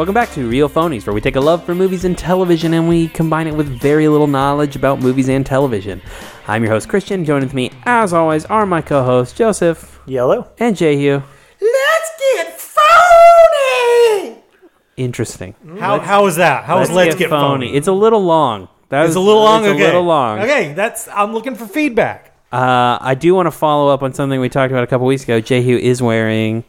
Welcome back to Real Phonies, where we take a love for movies and television and we combine it with very little knowledge about movies and television. I'm your host, Christian. Joining with me, as always, are my co hosts, Joseph Yellow. and Jehu. Let's get phony. Interesting. How how is that? How is let's get, phony? It's a little long. That It's was- a little long. It's okay. a little long. Okay, that's I'm looking for feedback. Uh, I do want to follow up on something we talked about a couple weeks ago. Jehu is wearing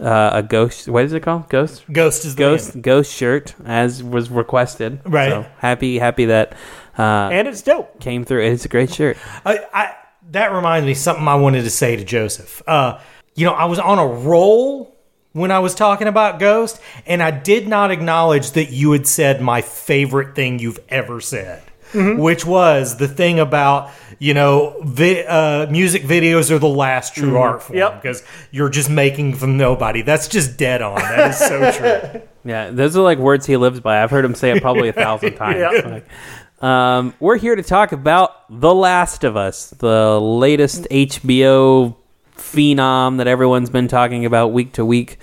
uh, a ghost. What is it called? Ghost. Ghost is the Ghost. name. Ghost shirt, as was requested. Right. So happy, happy that uh, And it's dope. came through. It's a great shirt. I, I that reminds me of something I wanted to say to Joseph. Uh, you know, I was on a roll when I was talking about Ghost, and I did not acknowledge that you had said my favorite thing you've ever said. Which was the thing about you know vi- uh, music videos are the last true art form Yep. because you're just making from nobody. That's just dead on. That is so true. Yeah, those are like words he lives by. I've heard him say it probably a thousand times. Yeah. Like, um, we're here to talk about The Last of Us, the latest HBO phenom that everyone's been talking about week to week.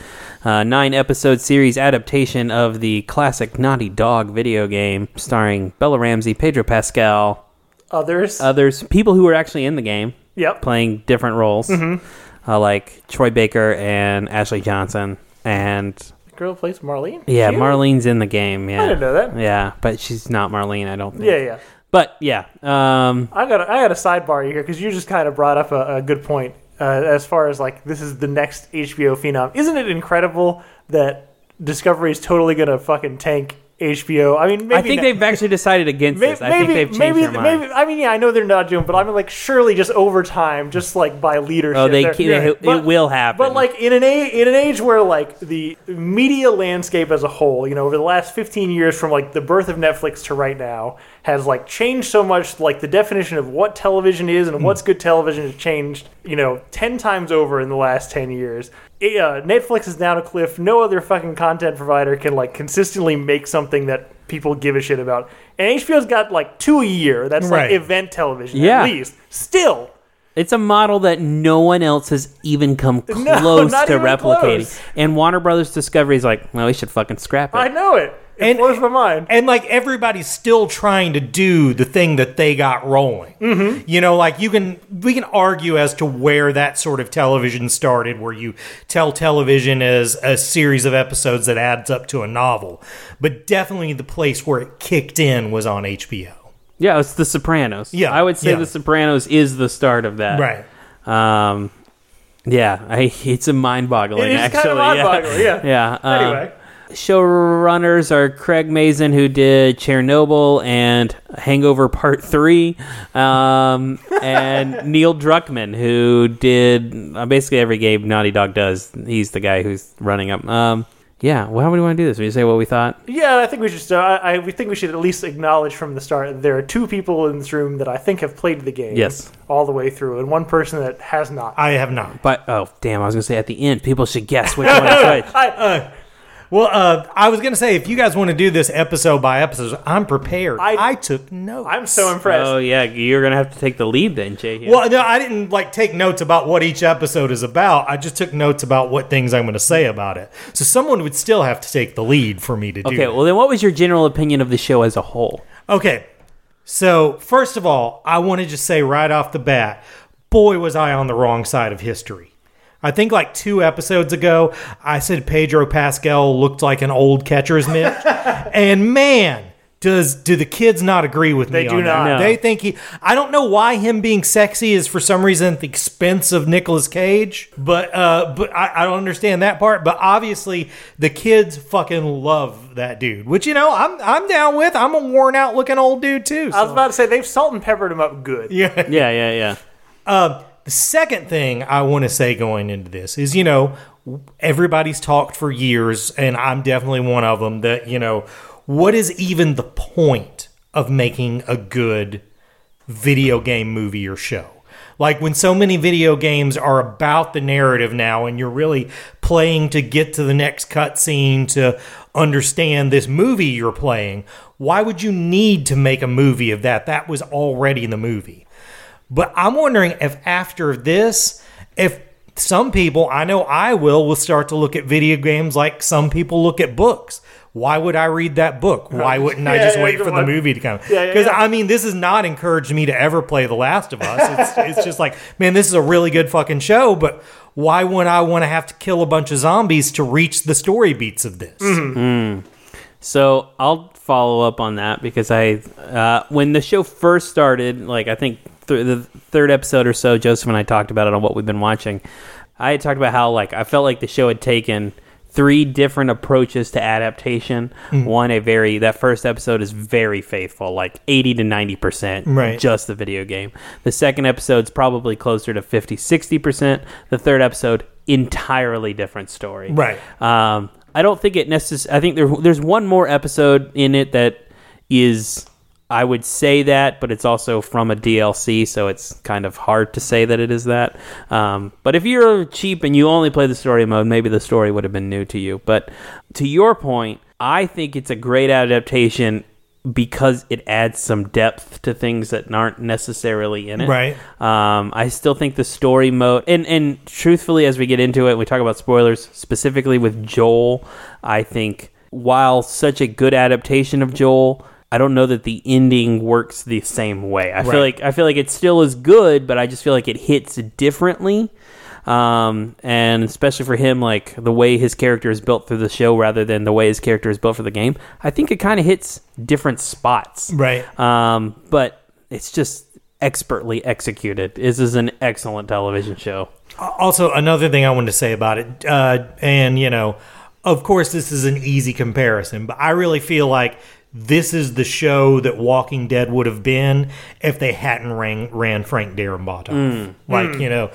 Uh, nine episode series adaptation of the classic Naughty Dog video game, starring Bella Ramsey, Pedro Pascal, Others. others, people who were actually in the game yep. playing different roles, uh, like Troy Baker and Ashley Johnson, and Girl plays Marlene. yeah, Cute. Marlene's in the game. Yeah, I didn't know that. Yeah, but she's not Marlene. I don't think. Yeah, yeah. But yeah, um, I got a, I got a sidebar here because you just kind of brought up a, a good point uh, as far as like this is the next HBO phenom. Isn't it incredible that Discovery is totally gonna fucking tank HBO? I mean, maybe I think not- they've actually decided against May- this. I think they've changed maybe, their mind. maybe. I mean, yeah, I know they're not doing, but I mean, like, surely just over time, just like by leadership. Oh, they, they're- it but- will happen. But like in an age, in an age where like the media landscape as a whole, you know, over the last 15 years from like the birth of Netflix to right now has like changed so much like the definition of what television is and what's good television has changed, you know, 10 times over in the last 10 years. It, uh, Netflix is down a cliff. No other fucking content provider can like consistently make something that people give a shit about. And HBO's got like two a year. That's Right. like event television Yeah. at least. Still, It's a model that no one else has even come close not to replicating. close. And Warner Brothers Discovery is like, well, we should fucking scrap it. I know it. It And- blows my mind. and like everybody's still trying to do the thing that they got rolling. Mm-hmm. You know, like you can we can argue as to where that sort of television started, where you tell television as a series of episodes that adds up to a novel. But definitely the place where it kicked in was on HBO. Yeah, it's The Sopranos. Yeah, I would say yeah. The Sopranos is the start of that. Right. Um, yeah, I, it's a mind-boggling. It is actually, kind of mind-boggling, yeah. yeah. um, Anyway, showrunners are Craig Mazin, who did Chernobyl and Hangover Part Three, um, and Neil Druckmann, who did uh, basically every game Naughty Dog does. He's the guy who's running up. Um, yeah, well, how do we want to do this? We say what we thought. yeah, I think we should. Start, I, I we think we should at least acknowledge from the start there are two people in this room that I think have played the game. Yes. all the way through, and one person that has not. I have not. But oh, damn! I was gonna say at the end, people should guess which one is which. I, uh, Well, uh, I was gonna say if you guys want to do this episode by episode, I'm prepared. I- I, took notes. I'm so impressed. Oh yeah, you're gonna have to take the lead then, Jay. here. Well, no, I didn't like take notes about what each episode is about. I just took notes about what things I'm going to say about it. So someone would still have to take the lead for me to do. Okay, well then, what was your general opinion of the show as a whole? Okay. So, first of all, I want to just say right off the bat, boy, was I on the wrong side of history. I think like two episodes ago, I said Pedro Pascal looked like an old catcher's mitt. and man, does do the kids not agree with me They do on that. not. No. They think he I don't know why him being sexy is for some reason at the expense of Nicolas Cage, but uh but I, I don't understand that part. But obviously the kids fucking love that dude. Which you know, I'm I'm down with. I'm a worn out looking old dude too. I was about to say they've salt and peppered him up good. yeah. Yeah, yeah, yeah. Um, the second thing I want to say going into this is, you know, everybody's talked for years, and I'm definitely one of them, that, you know, what is even the point of making a good video game movie or show? Like when so many video games are about the narrative now, and you're really playing to get to the next cutscene to understand this movie you're playing, why would you need to make a movie of that? That was already in the movie. But I'm wondering if after this, if some people, I know I will, will start to look at video games like some people look at books. why would I read that book? Why wouldn't I just yeah, wait good for the movie to come? Yeah, yeah, Because yeah. I mean, this has not encouraged me to ever play The Last of Us. It's, it's just like, man, this is a really good fucking show, but why would I want to have to kill a bunch of zombies to reach the story beats of this? So I'll follow up on that because I, uh, when the show first started, like I think th- the third episode or so, Joseph and I talked about it on what we've been watching. I had talked about how like I felt like the show had taken three different approaches to adaptation. One, a very that first episode is very faithful, like eighty to ninety percent, Right. just the video game. The second episode's probably closer to 50, 60 percent. The third episode, entirely different story. Right. Um, I don't think it necessarily. I think there, there's one more episode in it that is, I would say that, but it's also from a DLC, so it's kind of hard to say that it is that. Um, but if you're cheap and you only play the story mode, maybe the story would have been new to you. But to your point, I think it's a great adaptation because it adds some depth to things that aren't necessarily in it. Right. Um, I still think the story mode, and and truthfully, as we get into it, we talk about spoilers specifically with Joel. I think while such a good adaptation of Joel, I don't know that the ending works the same way. I feel like I feel like it still is good, but I just feel like it hits differently. Um, and especially for him, like the way his character is built through the show rather than the way his character is built for the game, I think it kind of hits different spots. Right. Um, but it's just expertly executed. This is an excellent television show. Also, another thing I wanted to say about it, uh, and you know, of course, this is an easy comparison, but I really feel like this is the show that Walking Dead would have been if they hadn't ran, ran Frank Darabont off. Hmm. Like, hmm. you know,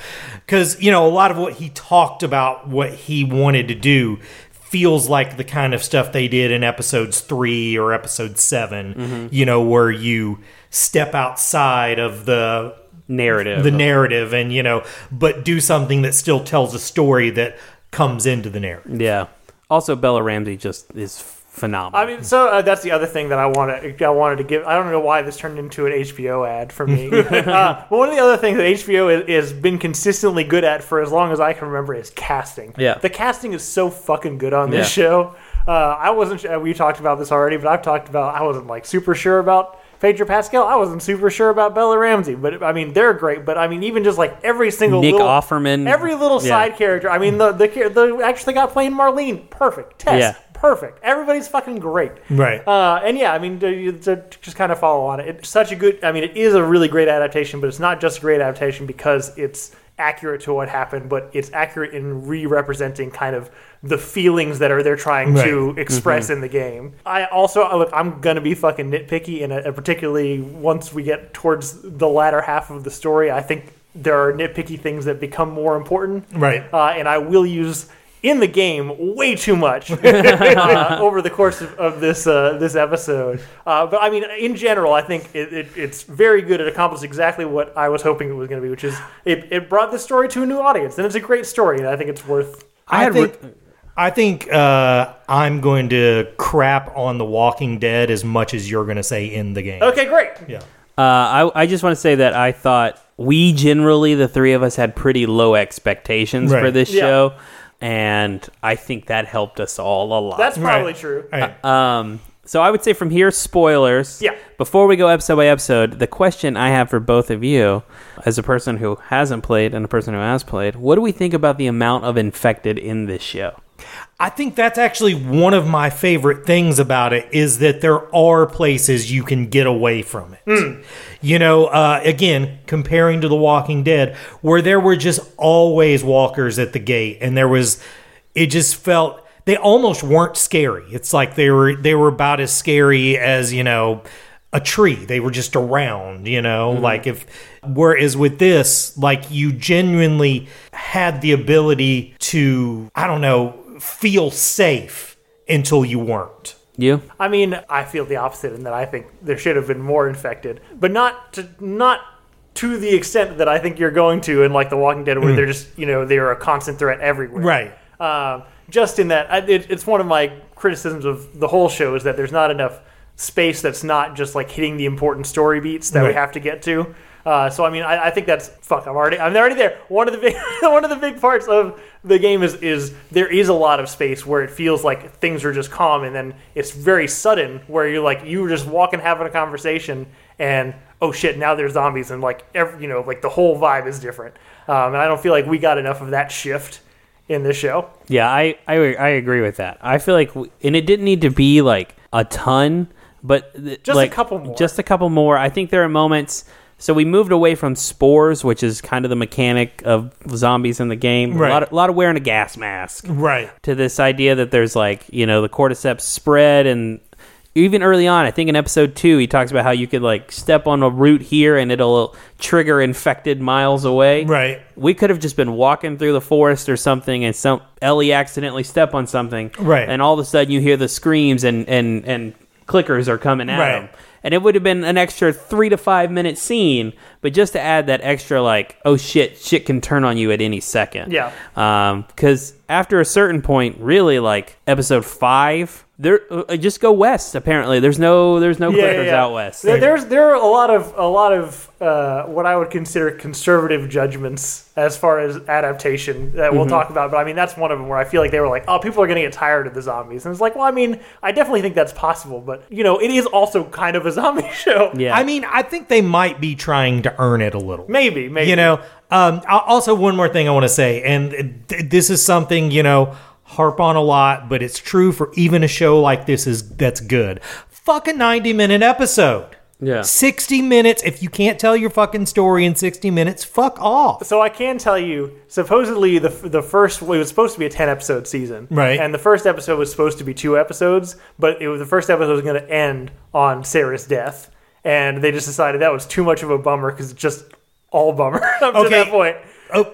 because, you know, a lot of what he talked about, what he wanted to do, feels like the kind of stuff they did in episodes three or episode 7 mm-hmm. you know, where you step outside of the Narrative. the narrative and you know but do something that still tells a story that comes into the narrative yeah. Also, Bella Ramsey just is phenomenal. I mean, so uh, that's the other thing that I want to I wanted to give. I don't know why this turned into an HBO ad for me. uh, but one of the other things that HBO has, been consistently good at for as long as I can remember is casting. Yeah. the casting is so fucking good on this Yeah. show. Uh, I wasn't. su- We talked about this already, but I've talked about. I wasn't like super sure about. Pedro Pascal, I wasn't super sure about Bella Ramsey, but I mean they're great. But I mean even just like every single Nick little, Offerman. every little Yeah. side character. I mean the the the actually got playing Marlene, perfect. Tess, Yeah. Perfect. Everybody's fucking great. right Uh, and yeah, I mean, to, to just kind of follow on it. It's such a good. I mean, it is a really great adaptation, but it's not just a great adaptation because it's accurate to what happened, but it's accurate in re-representing kind of the feelings that are they're trying to express in the game. I also look. I'm gonna be fucking nitpicky, and uh, particularly once we get towards the latter half of the story, I think there are nitpicky things that become more important right uh, and I will use in the game way too much uh, over the course of, of this uh, this episode. Uh, but I mean, in general, I think it, it, it's very good. It accomplished exactly what I was hoping it was going to be, which is it, it brought the story to a new audience, and it's a great story, and I think it's worth. i, had think i think uh, i'm going to crap on the walking dead as much as you're going to say in the game Okay, great. yeah Uh, I, I just want to say that I thought we generally, the three of us, had pretty low expectations for this Yeah. show. And I think that helped us all a lot. That's probably Right. true. Right. Um, so I would say from here, spoilers. Yeah. Before we go episode by episode, the question I have for both of you, as a person who hasn't played and a person who has played, what do we think about the amount of infected in this show? I think that's actually one of my favorite things about it is that there are places you can get away from it. You know, uh, again, comparing to The Walking Dead, where there were just always walkers at the gate, and there was, it just felt they almost weren't scary. It's like they were they were about as scary as you know a tree. They were just around, you know, like if whereas with this, like you genuinely had the ability to, I don't know, feel safe until you weren't. You? I mean, I feel the opposite in that I think there should have been more infected, but not to not to the extent that I think you're going to in like The Walking Dead, where they're just you know they're a constant threat everywhere. Right. Um, just in that, I, it, it's one of my criticisms of the whole show is that there's not enough space that's not just like hitting the important story beats that we have to get to. Uh, so I mean, I, I think that's fuck. I'm already I'm already there. One of the big one of the big parts of the game is is there is a lot of space where it feels like things are just calm, and then it's very sudden where you're like you were just walking having a conversation, and oh shit, now there's zombies, and like every, you know like the whole vibe is different. Um, and I don't feel like we got enough of that shift in this show. Yeah, I, I I agree with that. I feel like, w- and it didn't need to be like a ton, but th- Just a couple more. Just a couple more. I think there are moments. So we moved away from spores, which is kind of the mechanic of zombies in the game. Right. A lot, of, a lot of wearing a gas mask. Right. To this idea that there's like you know the cordyceps spread and. Even early on, I think in episode two, he talks about how you could like step on a root here and it'll trigger infected miles away Right. we could have just been walking through the forest or something and some Ellie accidentally step on something Right. and all of a sudden you hear the screams and and and clickers are coming at Right. him and it would have been an extra three to five minute scene but just to add that extra like oh shit shit can turn on you at any second Yeah. um because after a certain point really like episode five there uh, just go west apparently there's no there's no clickers out west There, there's there are a lot of a lot of uh, what I would consider conservative judgments as far as adaptation that Mm-hmm. we'll talk about. But I mean, that's one of them where I feel like they were like, "Oh, people are going to get tired of the zombies," and it's like, well, I mean, I definitely think that's possible, but you know, it is also kind of a zombie show. yeah I mean, I think they might be trying to earn it a little. Maybe, maybe You know, um, also one more thing I want to say, and th- this is something you know harp on a lot, but it's true for even a show like this is that's good. Fuck a ninety minute episode. yeah 60 minutes. If you can't tell your fucking story in 60 minutes, fuck off. So I can tell you, supposedly the the first it was supposed to be a ten episode season, Right. And the first episode was supposed to be two episodes, but it was the first episode was going to end on Sarah's death, and they just decided that was too much of a bummer because it's just all bummer up to that point. Oh,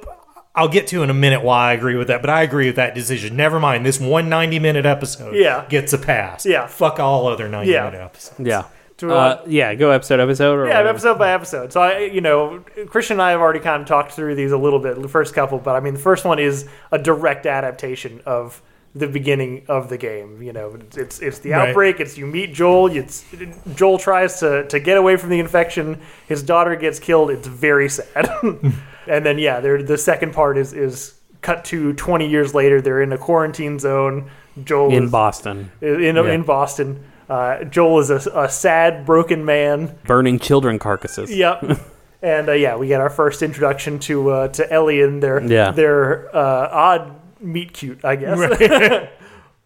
I'll get to in a minute why I agree with that, but I agree with that decision. Never mind. This one 90 minute episode Yeah. gets a pass. Yeah. Fuck all other 90 Yeah. minute episodes. yeah To, uh, uh, yeah go episode episode or Yeah, whatever. episode by episode. So I, you know, Christian and I have already kind of talked through these a little bit, the first couple, but I mean, the first one is a direct adaptation of the beginning of the game. You know, it's it's, it's the Right. outbreak. It's you meet Joel. It's Joel tries to to get away from the infection. His daughter gets killed. It's very sad. and then yeah, there the second part is is cut to 20 years later. They're in a quarantine zone. Joel in is Boston in Yeah. in Boston. Uh, Joel is a, a sad, broken man. burning children carcasses. Yep. and uh, yeah, we get our first introduction to uh, to Ellie and their Yeah. their uh, odd meet cute, I guess.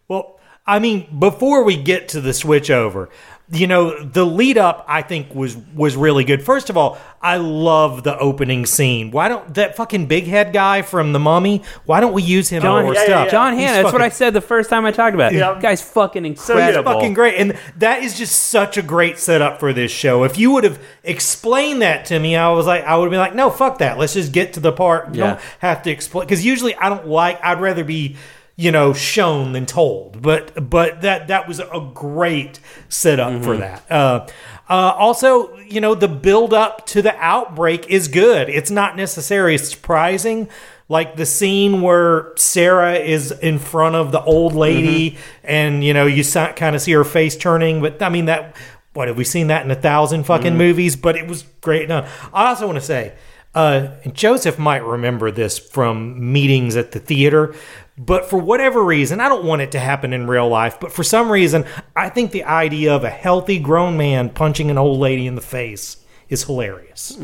Well, I mean, before we get to the switch over, you know, the lead up I think was was really good. First of all, I love the opening scene. Why don't that fucking big head guy from The Mummy? Why don't we use him John, more yeah, yeah, stuff? yeah. John He's Hannah. That's what I said the first time I talked about it. Yeah. Guy's fucking He's incredible. fucking great, and that is just such a great setup for this show. If you would have explained that to me, I was like, I would have been like, no, fuck that. Let's just get to the part. You Yeah. don't have to explain because usually I don't like. I'd rather be, you know, shown than told. But but that that was a great setup for that. Uh, uh, also, you know, the build up to the outbreak is good. It's not necessarily surprising. Like the scene where Sarah is in front of the old lady, and you know you kind of see her face turning. But I mean that. What have we seen that in a thousand fucking movies? But it was great done. I also want to say, uh, Joseph might remember this from meetings at the theater, but for whatever reason, I don't want it to happen in real life. But for some reason, I think the idea of a healthy grown man punching an old lady in the face is hilarious.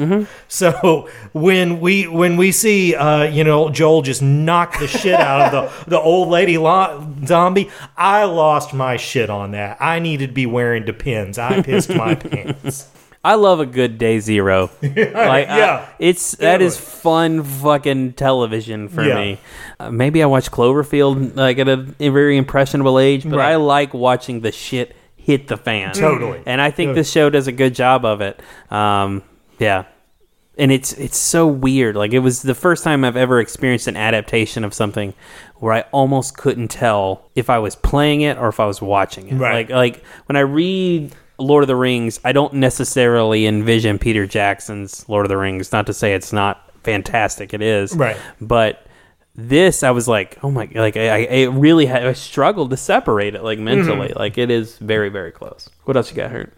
So when we when we see uh, you know Joel just knock the shit out of the the old lady lo- zombie, I lost my shit on that. I needed to be wearing depends. I pissed my pants. I love a good day zero. like, Yeah. I- it's that is fun fucking television for Yeah. me. Uh, maybe I watch Cloverfield like at a, a very impressionable age, but Right. I like watching the shit hit the fan. Totally. and I think Totally. this show does a good job of it. Um, yeah. And it's it's so weird. Like it was the first time I've ever experienced an adaptation of something where I almost couldn't tell if I was playing it or if I was watching it. Right. Like like when I read Lord of the Rings, I don't necessarily envision Peter Jackson's Lord of the Rings. Not to say it's not fantastic, it is. Right. But this, I was like, oh my, like I, I it really had, I struggled to separate it, like mentally, Mm-hmm. like it is very, very close. What else you got hurt?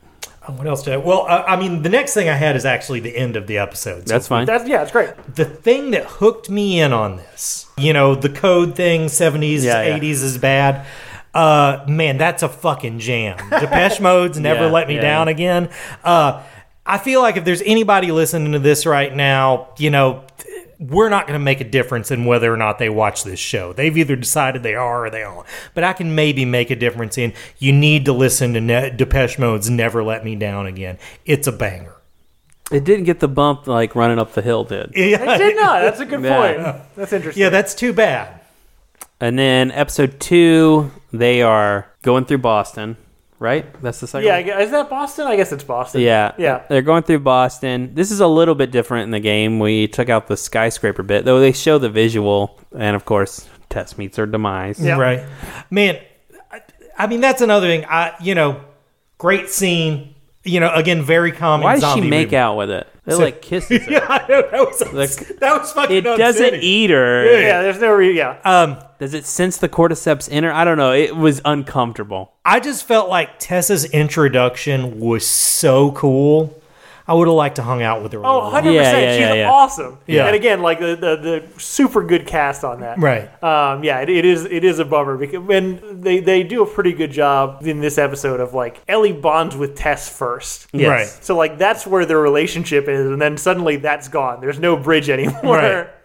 what else did I? Well, I, I mean, the next thing I had is actually the end of the episode. So That's fine. That's yeah, it's great. the thing that hooked me in on this, you know, the code thing, 70s, Yeah, yeah. 80s is bad. Uh, man, that's a fucking jam. Depeche Mode's Never Yeah, Let Me yeah, Down yeah. Again. Uh, I feel like if there's anybody listening to this right now, you know, we're not going to make a difference in whether or not they watch this show. They've either decided they are or they aren't. But I can maybe make a difference in you need to listen to ne- Depeche Mode's Never Let Me Down Again. It's a banger. It didn't get the bump like running up the hill did. Yeah, It did not. That's a good Yeah. point. That's interesting. yeah that's too bad. And then episode two, they are going through Boston, right? That's the second. Yeah, I one? guess- is that Boston? I guess it's Boston. Yeah. Yeah. They're going through Boston. This is a little bit different in the game. We took out the skyscraper bit, though they show the visual, and of course, Tess meets her demise. Yeah. Right. Man, I, I mean, that's another thing. I, you know, great scene. You know, again, very common. Why does she make movie. out with it? They So- like kisses her. Yeah, I know. That was, Like, that was fucking It doesn't upsetting. eat her. Yeah, there's no re- yeah. Um, Does it sense the cordyceps in her? I don't know. It was uncomfortable. I just felt like Tess's introduction was so cool. I would have liked to hung out with her. a Oh, 100 longer. Yeah, percent. yeah, She's yeah, yeah. awesome. Yeah. And again, like the, the the super good cast on that. Right. Um, yeah, it, it is it is a bummer because when they they do a pretty good job in this episode of like Ellie bonds with Tess first. Yes. Right. So like that's where their relationship is, and then suddenly that's gone. There's no bridge anymore. Right.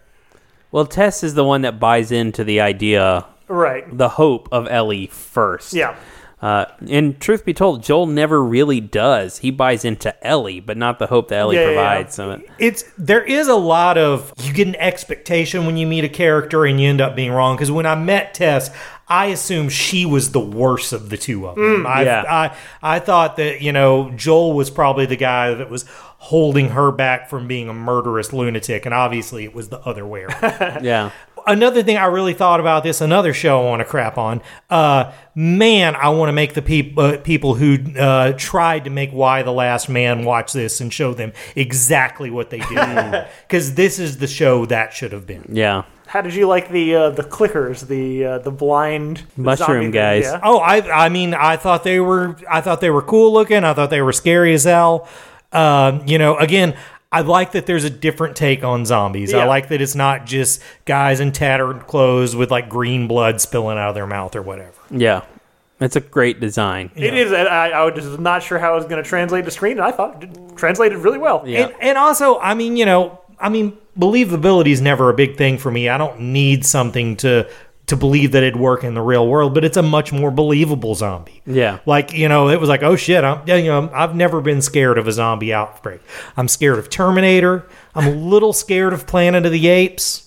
Well, Tess is the one that buys into the idea, Right. the hope of Ellie first. Yeah. Uh, and truth be told, Joel never really does. He buys into Ellie, but not the hope that Ellie Yeah, yeah, yeah. provides. So it's there is a lot of you get an expectation when you meet a character and you end up being wrong because when I met Tess, I assumed she was the worst of the two of them. I, Yeah. I I thought that you know Joel was probably the guy that was holding her back from being a murderous lunatic, and obviously it was the other way around. yeah. Another thing I really thought about this, another show I want to crap on. Uh, man, I want to make the peop- uh, people who uh, tried to make Y: The Last Man watch this and show them exactly what they did. Because this is the show that should have been. Yeah. How did you like the uh, the clickers, the uh, the blind Mushroom zombie guys. Yeah. Oh, I I mean, I thought they were I thought they were cool looking. I thought they were scary as hell. Um, you know, again. I like that there's a different take on zombies. I like that it's not just guys in tattered clothes with like green blood spilling out of their mouth or whatever. Yeah. It's a great design. It is. and I, I was just not sure how it was going to translate to screen, and I thought it translated really well. Yeah. And, and also, I mean, you know, I mean, believability is never a big thing for me. I don't need something to to believe that it'd work in the real world, but it's a much more believable zombie. Yeah. Like, you know, it was like, oh shit, I'm, you know, I've never been scared of a zombie outbreak. I'm scared of Terminator. I'm a little scared of Planet of the Apes.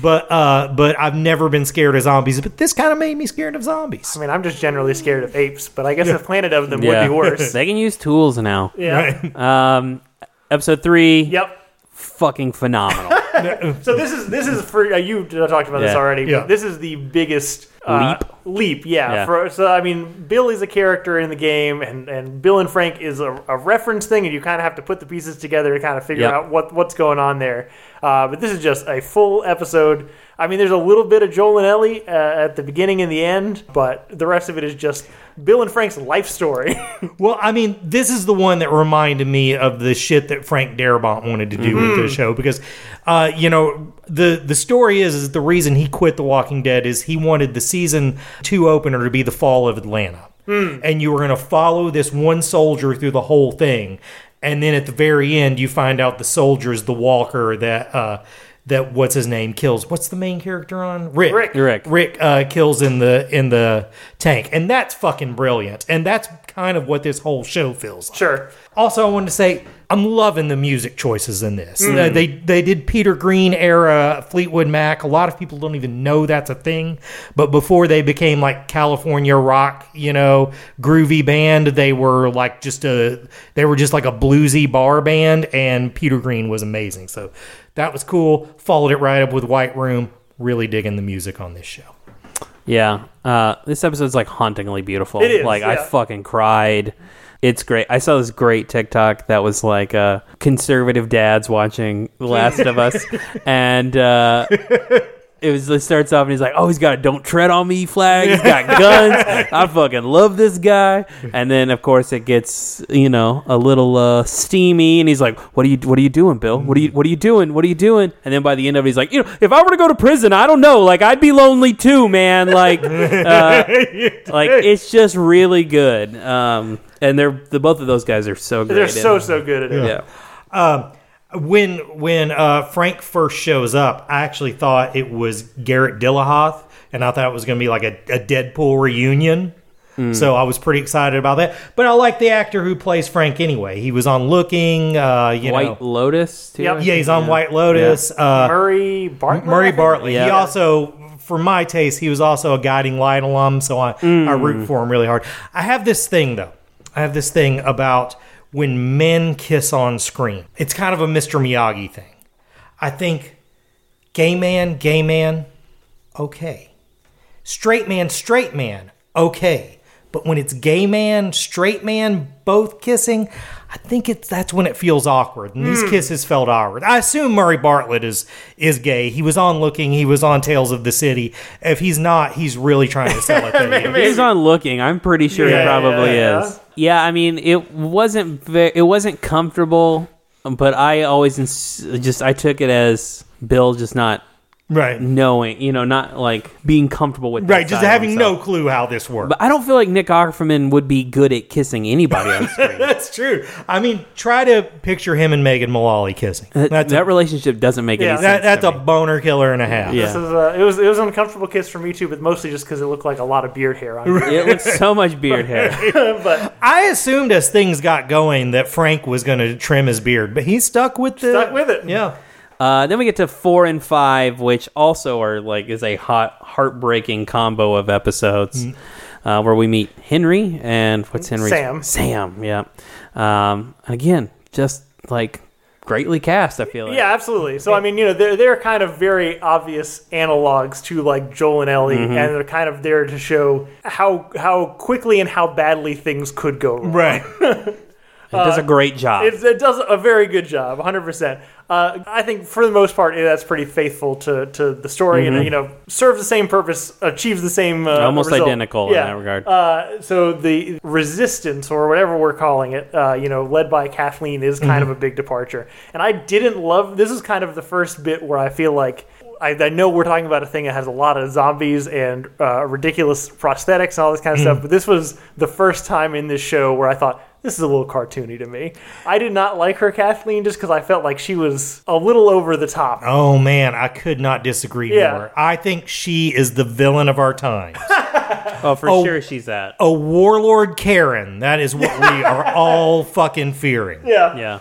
But uh but I've never been scared of zombies, but this kind of made me scared of zombies. I mean, I'm just generally scared of apes, but I guess a planet of them Yeah. would be worse. They can use tools now. Yeah. Right. Um, episode three, Yep. Fucking phenomenal. So this is this is for uh, you talked about this Yeah. already. Yeah. But this is the biggest uh, Leap? Leap, yeah. Yeah. For, so I mean, Bill is a character in the game, and, and Bill and Frank is a, a reference thing, and you kind of have to put the pieces together to kind of figure Yep. out what what's going on there. Uh, but this is just a full episode. I mean, there's a little bit of Joel and Ellie uh, at the beginning and the end, but the rest of it is just Bill and Frank's life story. Well, I mean, this is the one that reminded me of the shit that Frank Darabont wanted to do with the show because, uh, you know, the the story is is the reason he quit The Walking Dead is he wanted the season two opener to be the fall of Atlanta, and you were going to follow this one soldier through the whole thing, and then at the very end you find out the soldier's the walker that. Uh, that what's his name kills. What's the main character on Rick? Rick. Rick. Rick uh, kills in the in the tank, and that's fucking brilliant. And that's kind of what this whole show feels like. sure. Also, I wanted to say I'm loving the music choices in this. Uh, they they did Peter Green era Fleetwood Mac. A lot of people don't even know that's a thing. But before they became like California rock, you know, groovy band, they were like just a they were just like a bluesy bar band. And Peter Green was amazing. So that was cool. Followed it right up with White Room. Really digging the music on this show. Yeah. Uh, this episode's like hauntingly beautiful. It is, Like I yeah. fucking cried. It's great. I saw this great TikTok that was like uh, conservative dads watching The Last of Us, and uh, it was it starts off and he's like, "Oh, he's got a don't tread on me flag. He's got guns. I fucking love this guy." And then of course it gets you know a little uh, steamy, and he's like, "What are you What are you doing, Bill? What are you What are you doing? What are you doing?" And then by the end of it, he's like, "You know, if I were to go to prison, I don't know. Like I'd be lonely too, man. Like, uh, like it's just really good. Um, and they're the both of those guys are so good. They're so so good at it. yeah. When when uh, Frank first shows up, I actually thought it was Garret Dillahunt, and I thought it was going to be like a, a Deadpool reunion. Hmm. So I was pretty excited about that. But I like the actor who plays Frank anyway. He was on Looking, uh, you White know. Lotus too. Yep. Yeah, he's think? on White Lotus. Uh, Murray Bartley. Murray think? Bartlett. Yeah. He also, for my taste, he was also a Guiding Light alum, so I, I Mm. root for him really hard. I have this thing though. I have this thing about when men kiss on screen. It's kind of a Mr. Miyagi thing. I think gay man, gay man, okay. Straight man, straight man, okay. But when it's gay man, straight man, both kissing, I think it's that's when it feels awkward. And these hmm. kisses felt awkward. I assume Murray Bartlett is is gay. He was on Looking. He was on Tales of the City. If he's not, he's really trying to sell it. that he is. He's on looking. I'm pretty sure Yeah, he probably yeah, is. Yeah, I mean, it wasn't ve- it wasn't comfortable, but I always ins- just I took it as Bill just not right, knowing, you know, not like being comfortable with that right. Just having no clue how this works. But I don't feel like Nick Offerman would be good at kissing anybody on screen. That's true. I mean, try to picture him and Megan Mullally kissing. that, That's that a, relationship doesn't make Yeah. any that, sense. that's to a me. boner killer and a half. Yeah. This is uh, it was it was an uncomfortable kiss for me too, but mostly just because it looked like a lot of beard hair on me. It looks so much beard hair. but I assumed as things got going that Frank was going to trim his beard, but he stuck with the Stuck with it. Yeah. Uh, then we get to four and five, which also are like is a hot, heartbreaking combo of episodes uh, where we meet Henry and what's Henry? Sam. Sam. Yeah. Um, again, just like greatly cast. I feel like. Yeah, absolutely. So I mean, you know, they're they're kind of very obvious analogs to like Joel and Ellie, Mm-hmm. and they're kind of there to show how how quickly and how badly things could go wrong. Right. It does a great job. It, it does a very good job, 100%. Uh, I think for the most part, that's pretty faithful to, to the story and, you know, serves the same purpose, achieves the same uh, Mm-hmm. Almost result. identical in that regard. Uh, so the resistance, or whatever we're calling it, uh, you know, led by Kathleen is kind Mm-hmm. of a big departure. And I didn't love, this is kind of the first bit where I feel like I, I know we're talking about a thing that has a lot of zombies and uh, ridiculous prosthetics and all this kind of Mm-hmm. stuff, but this was the first time in this show where I thought, this is a little cartoony to me. I did not like her Kathleen just because I felt like she was a little over the top. Oh man, I could not disagree Yeah. more. I think she is the villain of our times. oh, for Oh. sure she's that. a warlord Karen. That is what we are all fucking fearing. Yeah. Yeah.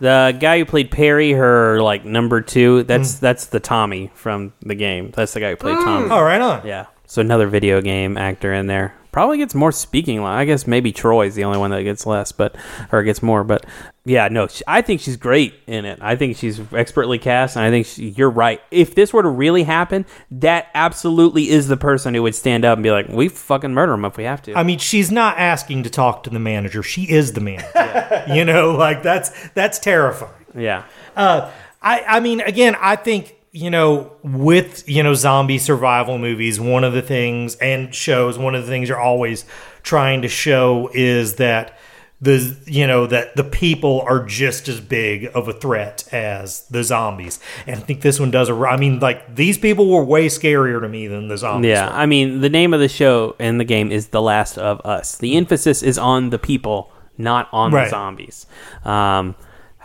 The guy who played Perry, her like number two, that's mm. that's the Tommy from the game. That's the guy who played mm. Tommy. All right, on. Yeah. So another video game actor in there. Probably gets more speaking line. I guess maybe Troy's the only one that gets less, but or gets more. But yeah, no, she, I think she's great in it. I think she's expertly cast, and I think she, you're right. If this were to really happen, that absolutely is the person who would stand up and be like, "We fucking murder him if we have to." I mean, she's not asking to talk to the manager. She is the manager. you know, like that's that's terrifying. yeah. Uh, I I mean, again, I think you know with you know zombie survival movies, one of the things and shows, one of the things you're always trying to show is that the you know that the people are just as big of a threat as the zombies and i think this one does a i mean like these people were way scarier to me than the zombies Yeah, were. I mean, the name of the show and the game is The Last of Us. The emphasis is on the people, not on Right. the zombies. Um,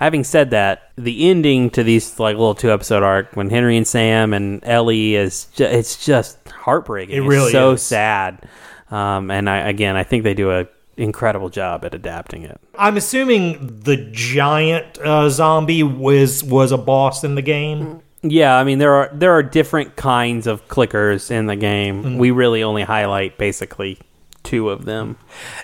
having said that, the ending to these like little two episode arc when Henry and Sam and Ellie is ju- it's just heartbreaking. It It's really so is. sad. Um, and I again, I think they do a incredible job at adapting it. i'm assuming the giant uh, zombie was was a boss in the game Yeah, I mean there are there are different kinds of clickers in the game. Mm-hmm. We really only highlight basically two of them.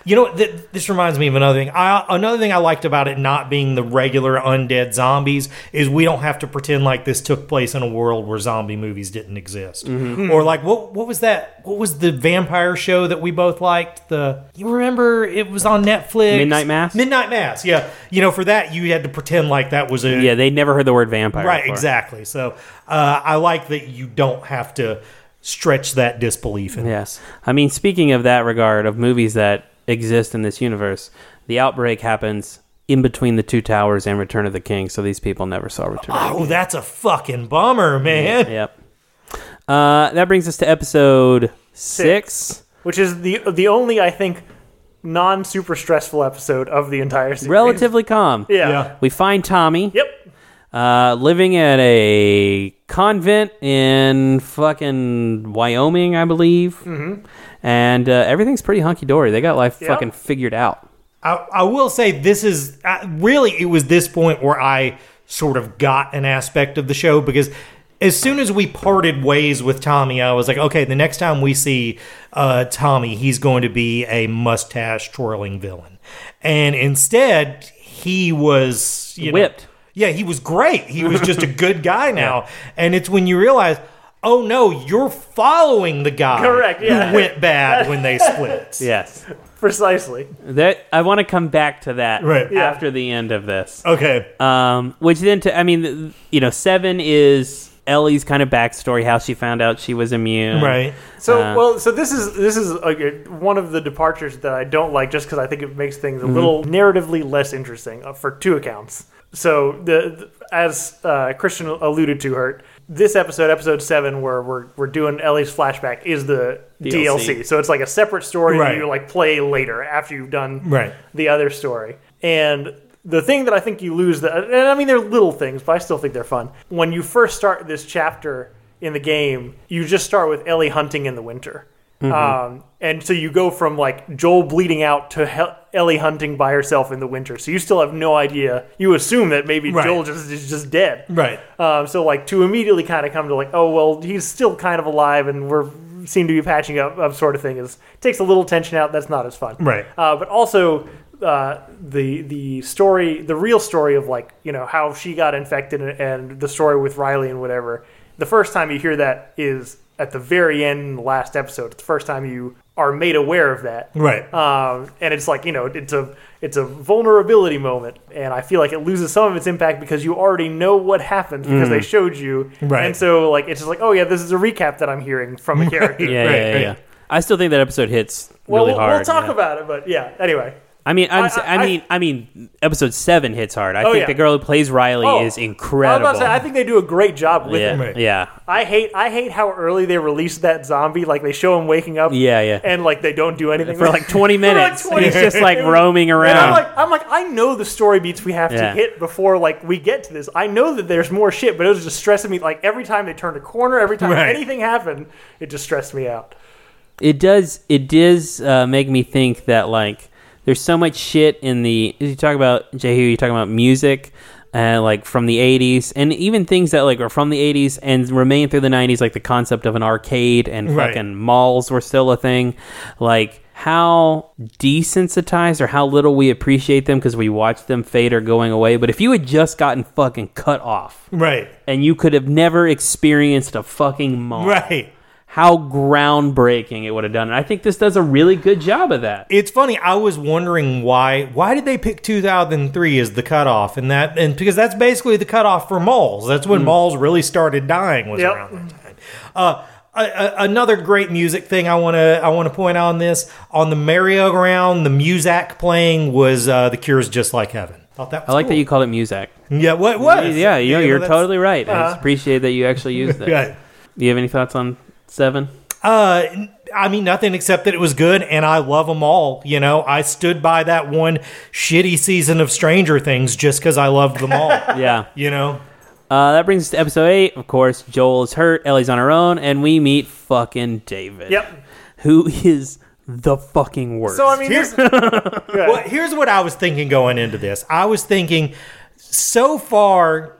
You know, th- this reminds me of another thing. I, another thing I liked about it not being the regular undead zombies is we don't have to pretend like this took place in a world where zombie movies didn't exist. Or like what what was that? What was the vampire show that we both liked? The you remember it was on Netflix. Midnight Mass? Midnight Mass. Yeah. You know, for that you had to pretend like that was a Yeah, they never heard the word vampire. right. before. Exactly. So uh, I like that you don't have to stretch that disbelief in. Yes. I mean, speaking of that regard of movies that exist in this universe, the outbreak happens in between the two towers and Return of the King, so these people never saw Return. of Oh, that's a fucking bummer, man. the Yep. Uh, that brings us to episode six. which is the the only I think non super stressful episode of the entire series. Relatively calm. Yeah. Yeah. We find Tommy Yep. Uh, living at a convent in fucking Wyoming, I believe. Mm-hmm. And uh, everything's pretty hunky dory. They got life Yeah. fucking figured out. I, I will say this is uh, really it was this point where I sort of got an aspect of the show because as soon as we parted ways with Tommy, I was like, okay, the next time we see uh, Tommy, he's going to be a mustache twirling villain, and instead he was you know- Whipped. Yeah, he was great. He was just a good guy now, and it's when you realize. Oh no, you're following the guy Correct, yeah. who went bad when they split. Yes. Precisely. That I want to come back to that Right. Yeah. after the end of this. Okay. Um, which then, to, I mean, you know, seven is Ellie's kind of backstory, how she found out she was immune. Right. So Uh, well, so this is this is like one of the departures that I don't like, just because I think it makes things a little narratively less interesting uh, for two accounts. So the, the as uh, Christian alluded to, her this episode, episode seven, where we're we're doing Ellie's flashback, is the DLC. DLC. So it's like a separate story Right. that you like play later after you've done Right. the other story. And the thing that I think you lose, that, and I mean, they're little things, but I still think they're fun. When you first start this chapter in the game, you just start with Ellie hunting in the winter. Um, and so you go from like Joel bleeding out to Hel- Ellie hunting by herself in the winter. So you still have no idea. You assume that maybe Right. Joel just is just dead. Right. Um, so like to immediately kind of come to like, oh well, he's still kind of alive, and we're seem to be patching up, up sort of thing is takes a little tension out. That's not as fun, Right. Uh, but also uh, the the story, the real story of like you know how she got infected and, and the story with Riley and whatever. The first time you hear that is at the very end, in the last episode. It's the first time you are made aware of that, Right. um, and it's like you know it's a it's a vulnerability moment and i feel like it loses some of its impact because you already know what happens because they showed you Right. and so like it's just like oh yeah this is a recap that i'm hearing from a character Yeah, Right, yeah, yeah, right. yeah. I still think that episode hits well really we'll, hard. we'll talk yeah. about it but yeah anyway I mean, I'm, I- s- I- I, mean, I mean, episode seven hits hard. I Oh, think yeah. the girl who plays Riley Oh, is I was incredible. about to say, I think they do a great job with yeah, it. Right. yeah, I hate I hate how early they release that zombie. Like they show him waking up, yeah, yeah. and like they don't do anything For like 20 For like minutes, 20 he's just like It was- roaming And I'm around. like, I'm like, I know the story beats we have Yeah. to hit before like we get to this. I know that there's more shit, but it was just stressing me. Like every time they turned a corner, every time Right. anything happened, it just stressed me out. it does it does uh, make me think that like there's so much shit in the you talk about Jehu, you talking about music uh, like from the 80s and even things that like are from the 80s and remain through the 90s like the concept of an arcade and Right. fucking malls were still a thing like how desensitized or how little we appreciate them because we watch them fade or going away but if you had just gotten fucking cut off Right. and you could have never experienced a fucking mall Right. How groundbreaking it would have done. And I think this does a really good job of that. It's funny. I was wondering why. Why did they pick 2003 as the cutoff? And that, and because that's basically the cutoff for malls. That's when malls really started dying. Was Yep. around that time. Uh, a, a, another great music thing I want to I want to point out on this on the merry-go-round, the music playing was uh, the Cure's "Just Like Heaven." Thought that was I like cool. that you call it music. Yeah, what was? Yeah, you know, you're that's- totally right. I appreciate that you actually used that. Yeah. Do you have any thoughts on seven? Uh, I mean, nothing except that it was good, and I love them all. You know, I stood by that one shitty season of Stranger Things just because I loved them all. Yeah. you know, Uh, that brings us to episode eight. Of course, Joel is hurt. Ellie's on her own, and we meet fucking David. Yep. Who is the fucking worst? So I mean, this, well, here's what I was thinking going into this. I was thinking, so far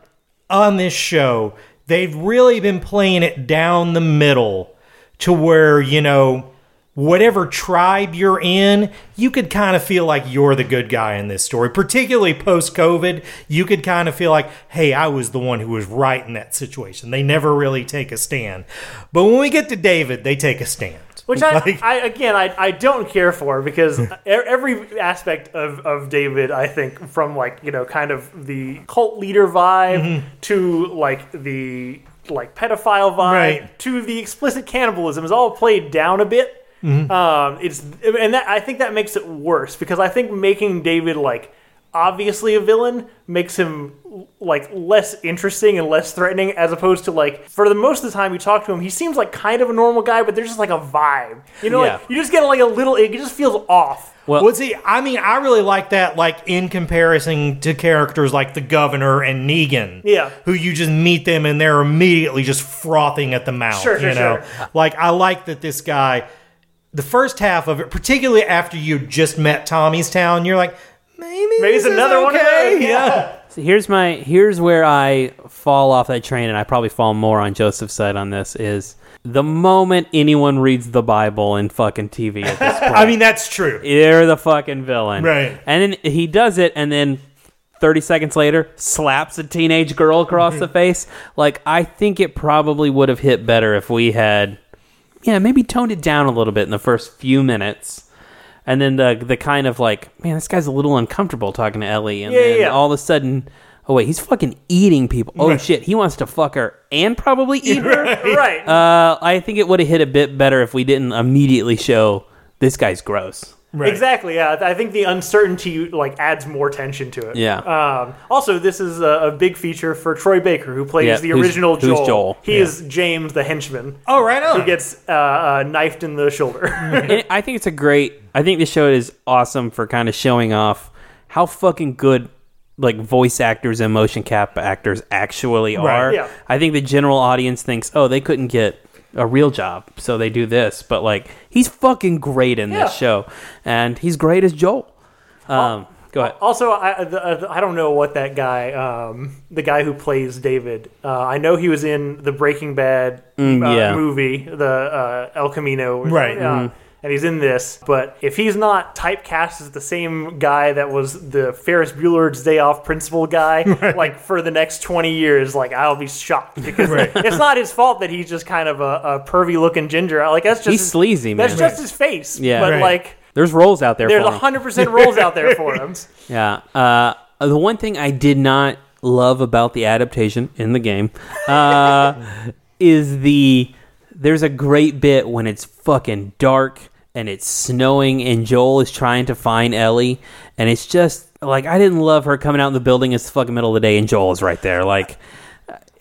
on this show, they've really been playing it down the middle to where you know whatever tribe you're in, you could kind of feel like you're the good guy in this story. Particularly post COVID, you could kind of feel like, hey, I was the one who was right in that situation. They never really take a stand. But when we get to David, they take a stand. Which I, Like- I again, I, I don't care for because every aspect of, of David, I think, from like you know, kind of the cult leader vibe Mm-hmm. to like the like pedophile vibe Right. to the explicit cannibalism is all played down a bit. Mm-hmm. Um, it's and that I think that makes it worse because I think making David like obviously a villain makes him like less interesting and less threatening as opposed to like for the most of the time you talk to him he seems like kind of a normal guy but there's just like a vibe you know Yeah. like you just get like a little it just feels off Well, Well, see, I mean, I really like that, like in comparison to characters like the governor and Negan. Yeah. Who you just meet them and they're immediately just frothing at the mouth. Sure, sure, you know? sure. Like, I like that this guy, the first half of it, particularly after you just met Tommy's Town, you're like, maybe, Maybe this it's is another one of okay. those. Yeah. So here's my here's where I fall off that train, and I probably fall more on Joseph's side on this. Is the moment anyone reads the Bible in fucking TV at this point, I mean, that's true. they're the fucking villain, Right. And then he does it, and then. 30 seconds later, slaps a teenage girl across Mm-hmm. the face. Like, I think it probably would have hit better if we had, yeah, maybe toned it down a little bit in the first few minutes. And then the the kind of like, man, this guy's a little uncomfortable talking to Ellie. And Yeah, then yeah. all of a sudden, oh, wait, he's fucking eating people. Oh, shit, he wants to fuck her and probably eat her. right Uh, I think it would have hit a bit better if we didn't immediately show this guy's gross. Right. Exactly. Yeah, I think the uncertainty like adds more tension to it. Yeah. Um, also, this is a, a big feature for Troy Baker, who plays Yeah, the who's- original who's Joel. Joel. He Yeah. is James, the henchman, Oh, right on. who gets uh, uh, knifed in the shoulder. And I think it's a great. I think this show is awesome for kind of showing off how fucking good like voice actors and motion cap actors actually are. yeah. I think the general audience thinks, oh, they couldn't get a real job, so they do this. But like, he's fucking great in Yeah. this show, and he's great as Joel. Um, go ahead. Also, I, the, uh, I don't know what that guy, um, the guy who plays David. Uh, I know he was in the Breaking Bad uh, Mm, yeah. movie, the uh, El Camino, Right. Uh, And he's in this, but if he's not typecast as the same guy that was the Ferris Bueller's Day Off principal guy, like for the next twenty years, like I'll be shocked because it's not his fault that he's just kind of a, a pervy looking ginger. Like that's just He's his- sleazy, man. That's just his face. Yeah. but Right. like There's roles out there there's for him. hundred percent roles out there for him. Yeah. Uh, the one thing I did not love about the adaptation in the game uh, is the there's a great bit when it's fucking dark and it's snowing and Joel is trying to find Ellie and it's just like I didn't love her coming out in the building. It's the fucking middle of the day and Joel is right there. Like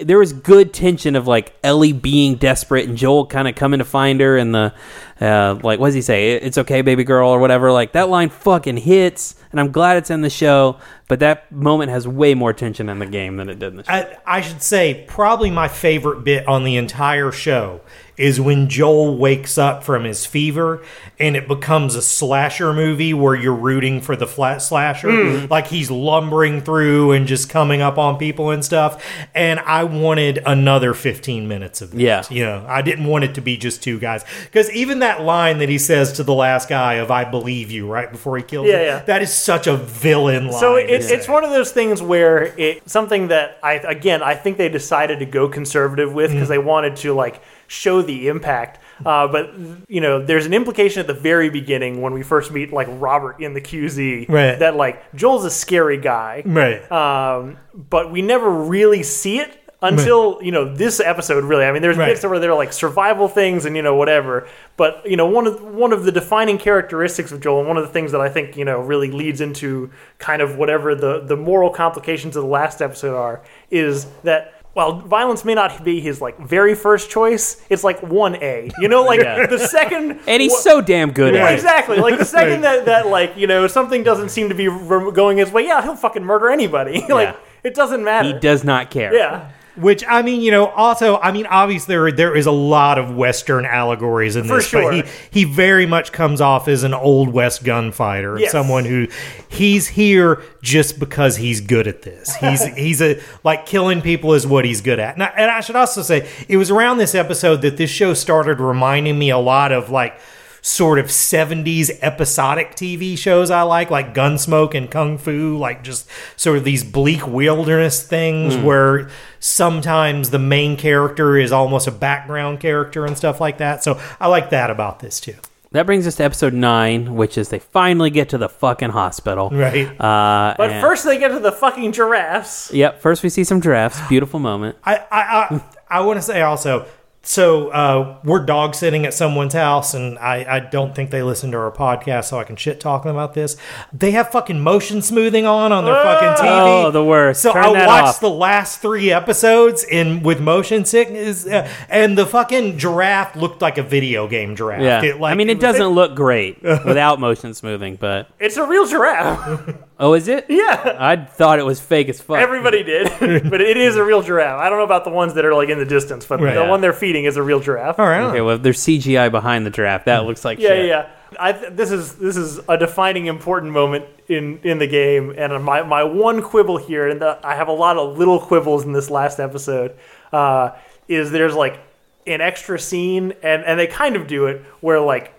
there was good tension of like Ellie being desperate and Joel kind of coming to find her and the uh, like what does he say? It's okay, baby girl, or whatever. Like that line fucking hits, and I'm glad it's in the show. But that moment has way more tension in the game than it did in the show. I, I should say probably my favorite bit on the entire show is when Joel wakes up from his fever and it becomes a slasher movie where you're rooting for the flat slasher. Hmm. Like he's lumbering through and just coming up on people and stuff. And I wanted another 15 minutes of that. Yeah. You know, I didn't want it to be just two guys. Because even that line that he says to the last guy of I believe you right before he kills Yeah, him, yeah. that is such a villain line. So to it's it's one of those things where it something that I again I think they decided to go conservative with Mm. because they wanted to like show the impact. Uh, but you know, there's an implication at the very beginning when we first meet like Robert in the QZ Right. that like Joel's a scary guy, Right. um, but we never really see it until you know this episode. Really, I mean, there's Right. bits where they're like survival things and you know whatever. But you know, one of one of the defining characteristics of Joel, and one of the things that I think you know really leads into kind of whatever the the moral complications of the last episode are, is that. While violence may not be his like very first choice, it's like one A. You know, like Yeah. the second. and he's wha- so damn good yeah, at it. exactly. Like the second that, that like you know something doesn't seem to be r- going his way, yeah, he'll fucking murder anybody. like Yeah. it doesn't matter. He does not care. Yeah, Which I mean, you know, also I mean, obviously there there is a lot of Western allegories in For this, sure. but he he very much comes off as an old West gunfighter, Yes. someone who he's here just because he's good at this. He's he's a like killing people is what he's good at. And I, and I should also say it was around this episode that this show started reminding me a lot of like sort of 70s episodic TV shows I like, like Gunsmoke and Kung Fu, like just sort of these bleak wilderness things where sometimes the main character is almost a background character and stuff like that. So I like that about this too. That brings us to episode nine, which is they finally get to the fucking hospital. Right. Uh, But and- first, they get to the fucking giraffes. Yep. First, we see some giraffes. Beautiful moment. I I I, I want to say also. So uh, we're dog sitting at someone's house, and I, I don't think they listen to our podcast, so I can shit talking about this. They have fucking motion smoothing on on their fucking TV. Oh, the worst. So Turn I that watched off. the last three episodes in with motion sickness, uh, and the fucking giraffe looked like a video game giraffe. Yeah. It, like, I mean, it was- doesn't look great without motion smoothing, but It's a real giraffe. oh, is it? yeah. I thought it was fake as fuck. Everybody did, but it is a real giraffe. I don't know about the ones that are like in the distance, but Right. the one they're feeding is a real giraffe. All right. Okay, well, if there's CGI behind the giraffe, that looks like Yeah, shit. yeah. I th- this is this is a defining important moment in in the game, and my my one quibble here, and the, I have a lot of little quibbles in this last episode, uh, is there's like an extra scene, and and they kind of do it where like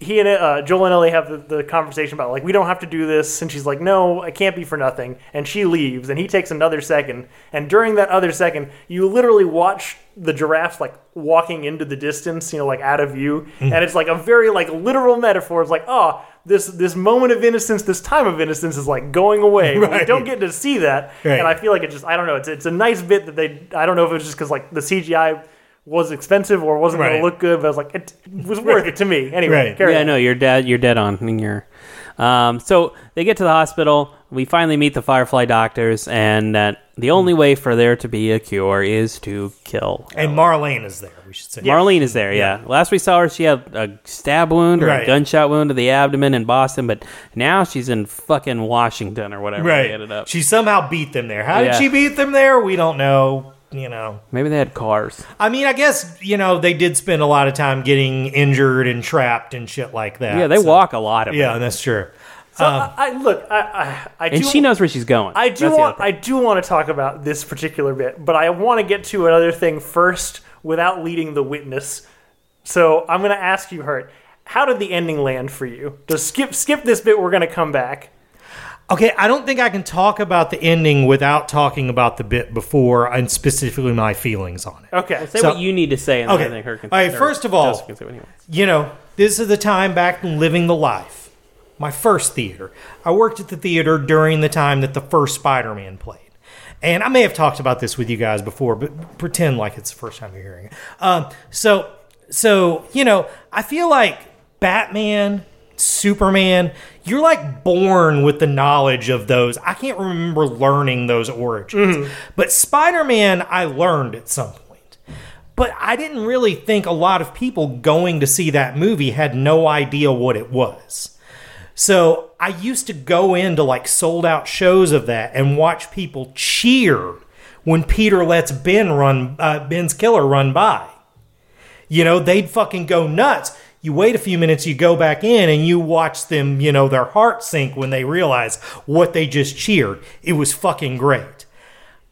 he and uh, Joel and Ellie have the, the conversation about like we don't have to do this, and she's like, no, it can't be for nothing, and she leaves, and he takes another second, and during that other second, you literally watch the giraffes like walking into the distance, you know, like out of view, and it's like a very like literal metaphor. It's like, oh, this this moment of innocence, this time of innocence is like going away. But We don't get to see that, Right. and I feel like it just I don't know. It's it's a nice bit that they I don't know if it was just because like the CGI. Was expensive or wasn't going to look good, but I was like, it was worth it to me. Anyway, Right. carry Yeah, on. no, you're dead. You're dead on. I mean, you're. Um, so they get to the hospital. We finally meet the Firefly doctors, and that the only way for there to be a cure is to kill. And Marlene is there. We should say. Marlene is there, yeah. Last we saw her, she had a stab wound or a gunshot wound to the abdomen in Boston, but now she's in fucking Washington or whatever they ended Right. up. She somehow beat them there. How Yeah. did she beat them there? We don't know. You know. Maybe they had cars. I mean, I guess you know they did spend a lot of time getting injured and trapped and shit like that. Yeah, they so- walk a lot of Yeah, it. that's true. So um, I, I look, I, I, I And do, she knows where she's going. I do That's want, I do want to talk about this particular bit, but I want to get to another thing first without leading the witness. So I'm going to ask you, Hurt, how did the ending land for you? Just skip, skip this bit. We're going to come back. Okay, I don't think I can talk about the ending without talking about the bit before and specifically my feelings on it. Okay. Say So- what you need to say, and Okay. then I think her can. All right, first of all- Joseph can say what he wants. You know, this is the time back living the life. My first theater. I worked at the theater during the time that the first Spider Man played. And I may have talked about this with you guys before, but pretend like it's the first time you're hearing it. Um, so, so you know, I feel like Batman, Superman, you're like born with the knowledge of those. I can't remember learning those origins, but Spider Man, I learned at some point. But I didn't really think a lot of people going to see that movie had no idea what it was. So I used to go into like sold out shows of that and watch people cheer when Peter lets Ben run, uh, Ben's killer run by. You know, they'd fucking go nuts. You wait a few minutes, you go back in, and you watch them, you know, their heart sink when they realize what they just cheered. It was fucking great.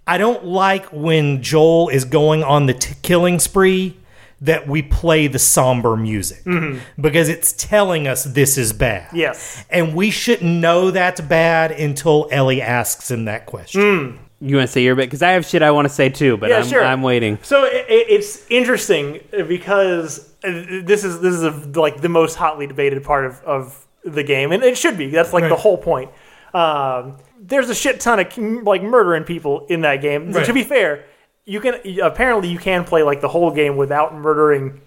I don't like when Joel is going on the t- killing spree that we play the somber music mm-hmm. because it's telling us this is bad. Yes. And we shouldn't know that's bad until Ellie asks him that question. Mm. You want to say your bit because I have shit I want to say too, but Yeah, I'm, sure. I'm waiting. So it, it, it's interesting because uh, this is this is a, like the most hotly debated part of, of the game, and it should be. That's like the whole point. Um, there's a shit ton of like murdering people in that game. Right. To be fair, you can apparently you can play like the whole game without murdering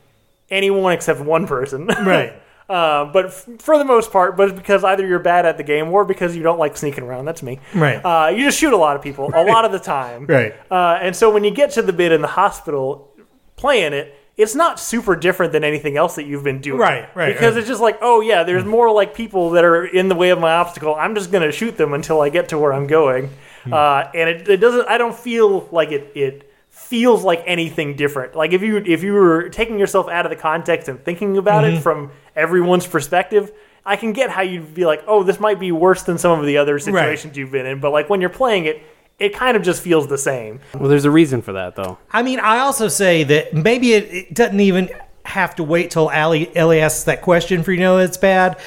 anyone except one person. Right. Uh, but f- for the most part, but it's because either you're bad at the game or because you don't like sneaking around. That's me. Right. Uh, you just shoot a lot of people a lot of the time. Right. Uh, and so when you get to the bit in the hospital playing it, it's not super different than anything else that you've been doing. Right, right, Because right. it's just like, oh yeah, there's more like people that are in the way of my obstacle. I'm just gonna shoot them until I get to where I'm going. Hmm. Uh, and it, it doesn't. I don't feel like it. It feels like anything different. Like if you if you were taking yourself out of the context and thinking about Mm-hmm. it from everyone's perspective. I can get how you'd be like, oh, this might be worse than some of the other situations you've been in, but like when you're playing it, it kind of just feels the same. Well, there's a reason for that though. I mean, I also say that maybe it, it doesn't even. have to wait till Ellie, Ellie asks that question for you to know it's bad.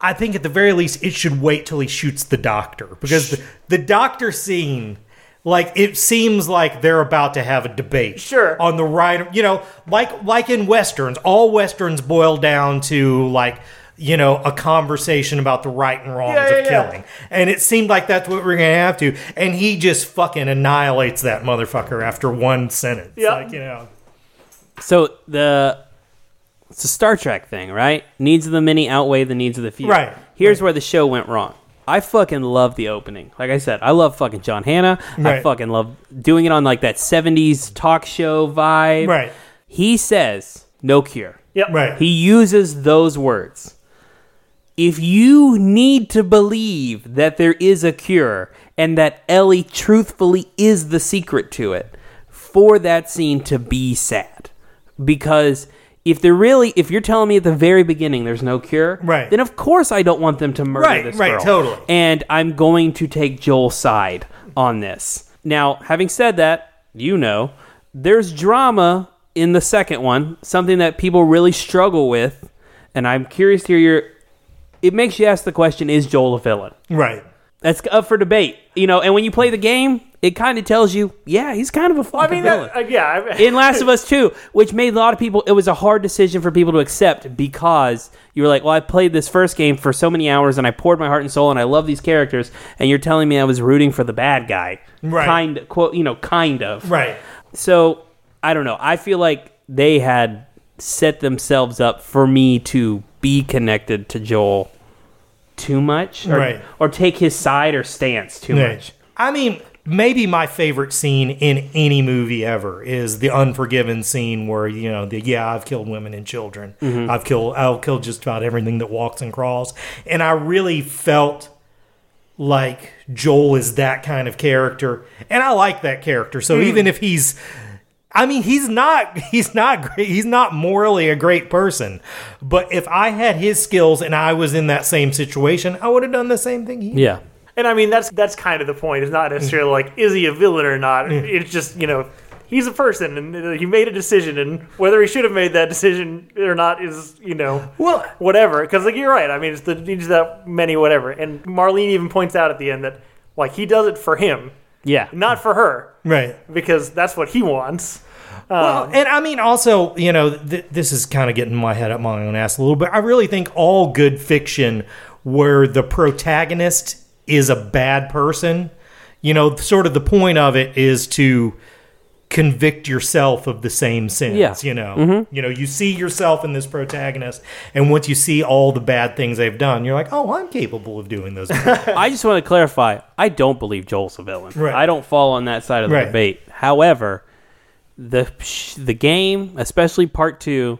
I think at the very least it should wait till he shoots the doctor because the, the doctor scene, like it seems like they're about to have a debate. Sure. On the right, you know, like like in westerns, all westerns boil down to like you know a conversation about the right and wrongs Yeah, yeah, of yeah. killing, and it seemed like that's what we're gonna have to. And he just fucking annihilates that motherfucker after one sentence. Yeah. Like you know. So the it's a Star Trek thing, right? Needs of the many outweigh the needs of the few. Right. Here's where the show went wrong. I fucking love the opening. Like I said, I love fucking John Hannah. I fucking love doing it on like that 70s talk show vibe. Right. He says, no cure. Yep. Right. He uses those words. If you need to believe that there is a cure and that Ellie truthfully is the secret to it, for that scene to be sad. Because if they're really, if you're telling me at the very beginning there's no cure, Right. then of course I don't want them to murder Right, this right, girl. totally. And I'm going to take Joel's side on this. Now, having said that, you know, there's drama in the second one, something that people really struggle with, and I'm curious to hear your. It makes you ask the question: Is Joel a villain? Right. That's up for debate, you know. And when you play the game, it kind of tells you, yeah, he's kind of a fucking I mean, villain. that, uh, yeah. I- in Last of Us 2, which made a lot of people, it was a hard decision for people to accept because you were like, well, I played this first game for so many hours and I poured my heart and soul and I love these characters, and you're telling me I was rooting for the bad guy. Right. Kind, quote, you know, kind of. Right. So, I don't know. I feel like they had set themselves up for me to be connected to Joel too much or, Right. or take his side or stance too Yeah. much. I mean, maybe my favorite scene in any movie ever is the Unforgiven scene where you know the yeah I've killed women and children. Mm-hmm. I've killed I'll kill just about everything that walks and crawls, and I really felt like Joel is that kind of character, and I like that character. So hmm. even if he's I mean, he's not he's not great. He's not morally a great person. But if I had his skills and I was in that same situation, I would have done the same thing he Yeah. And I mean, that's that's kind of the point. It's not mm. necessarily like is he a villain or not. Mm. It's just you know he's a person and uh, he made a decision, and whether he should have made that decision or not is you know Well- whatever. Because like you're right. I mean, it's the needs that many whatever. And Marlene even points out at the end that like he does it for him, Yeah. not for her, Right. because that's what he wants. Well, um, and I mean, also, you know, th- this is kind of getting my head up my own ass a little bit. I really think all good fiction where the protagonist is a bad person, you know, sort of the point of it is to convict yourself of the same sins. Yeah. You know, you know, you see yourself in this protagonist, and once you see all the bad things they've done, you're like, oh, I'm capable of doing those. I just want to clarify. I don't believe Joel's a villain. Right. I don't fall on that side of the Right. debate. However, the the game, especially part two,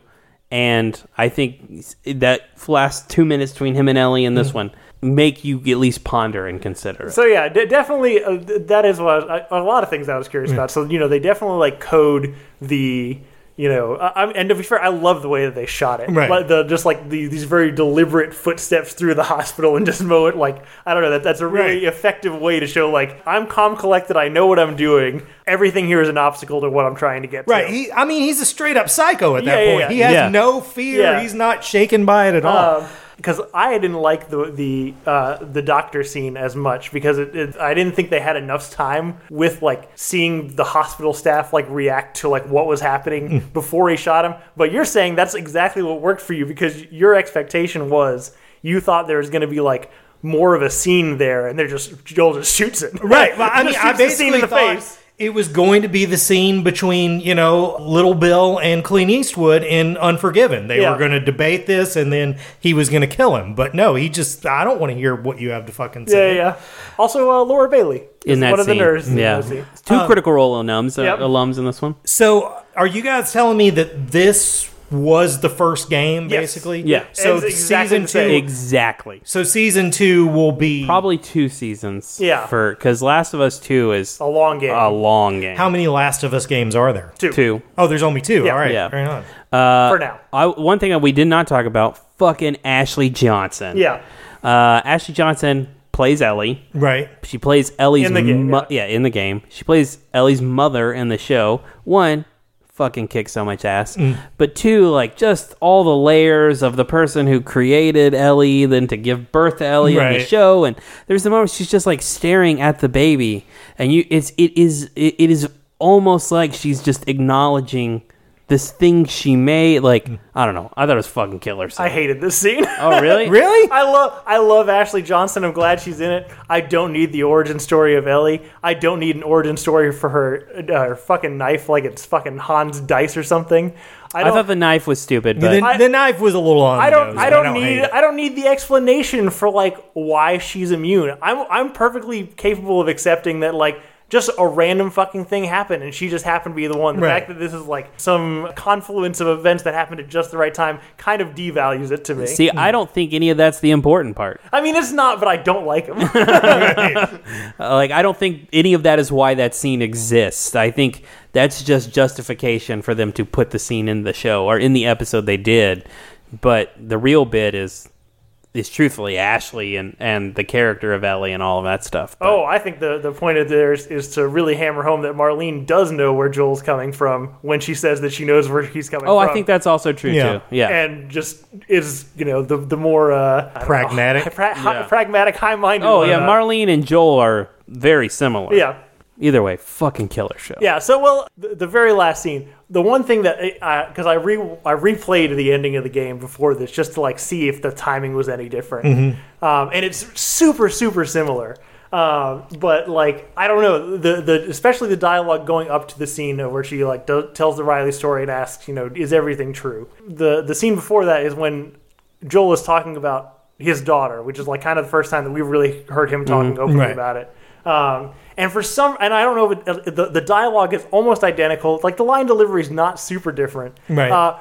and I think that last two minutes between him and Ellie in Mm. this one make you at least ponder and consider it. So yeah, de- definitely uh, th- that is what I, a lot of things I was curious about. So you know, they definitely like code the you know, I, I- and to be fair, I love the way that they shot it. Right. Like the just like the, these very deliberate footsteps through the hospital and just mow it. Like I don't know that that's a really Right. effective way to show like I'm calm, collected. I know what I'm doing. Everything here is an obstacle to what I'm trying to get. Right. To. He, I mean, he's a straight up psycho at that Yeah, yeah, point. yeah. He has Yeah. no fear. Yeah. He's not shaken by it at all. Because I didn't like the the uh, the doctor scene as much because it, it, I didn't think they had enough time with like seeing the hospital staff like react to like what was happening before he shot him. But you're saying that's exactly what worked for you because your expectation was you thought there was going to be like more of a scene there, and they're just Joel just shoots it Right. Well, I mean, I basically scene in the thought face. It was going to be the scene between you know Little Bill and Clint Eastwood in Unforgiven. They Yeah. were going to debate this, and then he was going to kill him. But no, he just I don't want to hear what you have to fucking say. yeah, yeah. Also, uh, Laura Bailey is in that one of the scene. nurses. yeah. that scene. Two critical role alums, uh, Yep. alums in this one. So, are you guys telling me that this was the first game, Yes. basically? Yeah. So It's exactly season two. Exactly. So season two will be Probably two seasons. Yeah. For because Last of Us Two is A long game. a long game. How many Last of Us games are there? Two. Two. Oh, there's only two. Yeah. All right. Yeah. Right on. Uh, for now. I, one thing that we did not talk about: fucking Ashley Johnson. Yeah. Uh, Ashley Johnson plays Ellie. Right. She plays Ellie's In the game, mo- yeah. in the game. She plays Ellie's mother in the show. One, fucking kick so much ass. Mm. But two, like just all the layers of the person who created Ellie, then to give birth to Ellie in the show, and there's the moment she's just like staring at the baby, and you, it's it is it, it is almost like she's just acknowledging this thing she made. Like I don't know, I thought it was fucking killer. So. I hated this scene. oh really? Really? I love I love Ashley Johnson. I'm glad she's in it. I don't need the origin story of Ellie. I don't need an origin story for her uh, her fucking knife like it's fucking Han's Dice or something. I I don't thought the knife was stupid, but The, I- the knife was a little on. I the don't. I don't need. I don't need the explanation for like why she's immune. I'm. I'm perfectly capable of accepting that like just a random fucking thing happened and she just happened to be the one. The Right. fact that this is like some confluence of events that happened at just the right time kind of devalues it to me. see, I don't think any of that's the important part. I mean, it's not, but I don't like him. Like I don't think any of that is why that scene exists. I think that's just justification for them to put the scene in the show or in the episode they did. But the real bit is is truthfully Ashley and and the character of Ellie and all of that stuff. But- Oh, I think the, the point of theirs is to really hammer home that Marlene does know where Joel's coming from when she says that she knows where he's coming from. oh, from. I think that's also true Yeah. too. Yeah. and just is you know the the more uh, I don't know, Pragmatic? pra- hi- Yeah. pragmatic, high minded. oh yeah, Marlene and Joel are very similar. Yeah, Either way, fucking killer show. yeah. So well, the, the very last scene, the one thing that I, because I re I replayed the ending of the game before this just to like see if the timing was any different, Mm-hmm. um, and it's super super similar. Um, but like I don't know the the especially the dialogue going up to the scene where she like do, tells the Riley story and asks you know is everything true. The the scene before that is when Joel is talking about his daughter, which is like kind of the first time that we've really heard him talking openly Right. about it. Um, and for some, and I don't know if it, the the dialogue is almost identical. Like the line delivery is not super different. Right. Uh,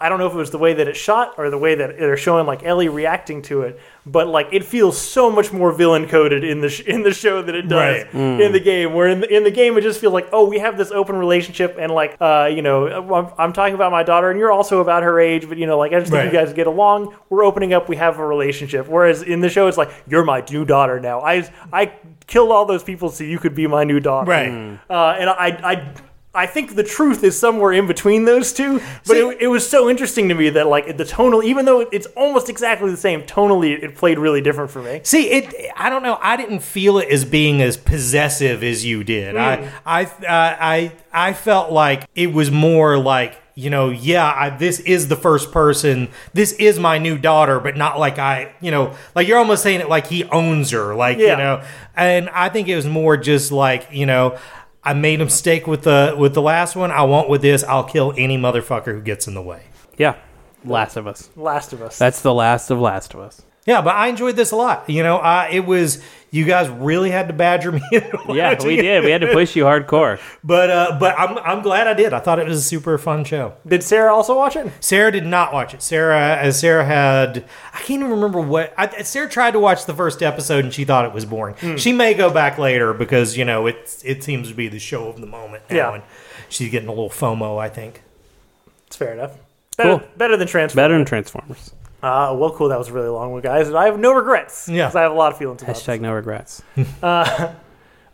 I don't know if it was the way that it shot or the way that they're showing like Ellie reacting to it, but like it feels so much more villain coded in the sh- in the show than it does Right. in the game. Where in the, in the game it just feels like oh we have this open relationship and like uh, you know I'm, I'm talking about my daughter and you're also about her age, but you know like I just think Right. you guys get along. We're opening up. We have a relationship. Whereas in the show it's like you're my new daughter now. I I killed all those people so you could be my new daughter. Right. Uh, and I, I, I think the truth is somewhere in between those two. But See- it, it was so interesting to me that like the tonal, even though it's almost exactly the same, tonally it played really different for me. See, it. I don't know. I didn't feel it as being as possessive as you did. I, I, uh, I, I felt like it was more like you know, yeah, I, this is the first person. This is my new daughter, but not like I, you know, like you're almost saying it like he owns her, like Yeah. you know. And I think it was more just like you know. I made a mistake with the with the last one. I won't with this. I'll kill any motherfucker who gets in the way. Yeah. Last of Us. Last of Us. That's the last of Last of Us. Yeah, but I enjoyed this a lot. You know, uh, it was you guys really had to badger me. Yeah, we did. We had to push you hardcore. But uh, but I'm I'm glad I did. I thought it was a super fun show. Did Sarah also watch it? Sarah did not watch it. Sarah, as Sarah had, I can't even remember what. I, Sarah tried to watch the first episode and she thought it was boring. Hmm. She may go back later because you know it it seems to be the show of the moment now, Yeah. and she's getting a little FOMO. I think. It's fair enough. Better, Cool. better than Transformers. Better than Transformers. Uh, well, cool. That was a really long one, guys. And I have no regrets. Yeah. 'cause I have a lot of feelings about Hashtag no regrets. it.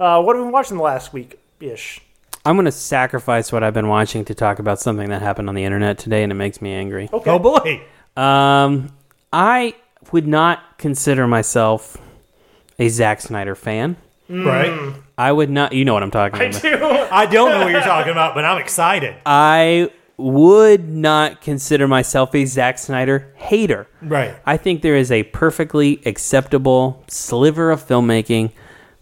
Uh, what have we been watching the last week ish? I'm going to sacrifice what I've been watching to talk about something that happened on the internet today, and it makes me angry. Okay. Oh boy, Um, I would not consider myself a Zack Snyder fan. right? I would not. You know what I'm talking I about. do. I don't know what you're talking about, but I'm excited. I would not consider myself a Zack Snyder hater. Right. I think there is a perfectly acceptable sliver of filmmaking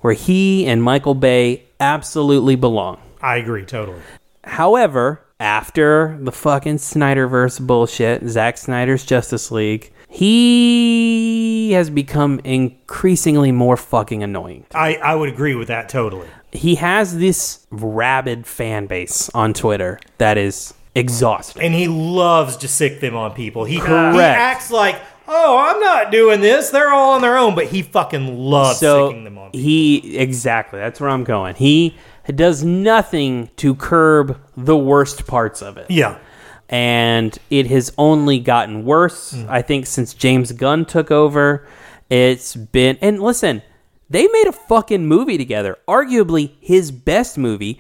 where he and Michael Bay absolutely belong. I agree totally. However, after the fucking Snyderverse bullshit, Zack Snyder's Justice League, he has become increasingly more fucking annoying. I, I would agree with that totally. He has this rabid fan base on Twitter that is exhausting. and he loves to sick them on people. He, he acts like, oh, I'm not doing this. They're all on their own, but he fucking loves so sicking them on people. he exactly that's where I'm going. He does nothing to curb the worst parts of it. Yeah. and it has only gotten worse. Mm. I think since James Gunn took over, it's been and listen, they made a fucking movie together, arguably his best movie.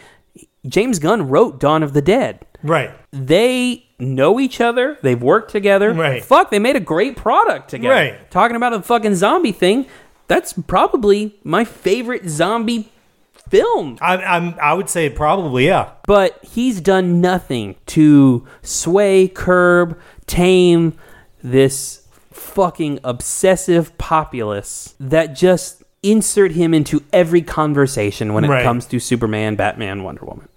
James Gunn wrote Dawn of the Dead. Right. They know each other. They've worked together. Right. Fuck, they made a great product together. Right. Talking about a fucking zombie thing, that's probably my favorite zombie film. I, I'm. I would say probably yeah. But he's done nothing to sway, curb, tame this fucking obsessive populace that just insert him into every conversation when it Right. comes to Superman, Batman, Wonder Woman.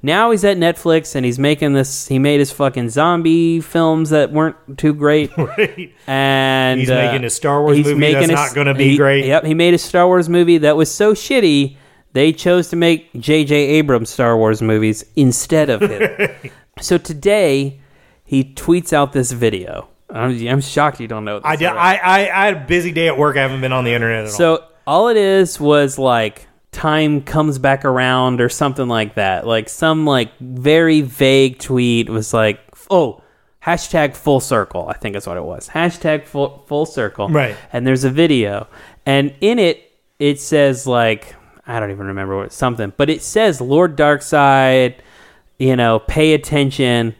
Now he's at Netflix and he's making this. He made his fucking zombie films that weren't too great. Right. And He's uh, making a Star Wars movie that's a- not gonna be he- great. Yep, he made a Star Wars movie that was so shitty they chose to make J.J. Abrams Star Wars movies instead of him. so today he tweets out this video. I'm, I'm shocked you don't know. This I, did. I, I I had a busy day at work. I haven't been on the internet at all. So all it is was like time comes back around or something like that. Like some like very vague tweet was like, oh, hashtag full circle. I think is what it was. Hashtag full full circle. Right. And there's a video, and in it it says like I don't even remember what something, but it says Lord Darkseid. You know, pay attention.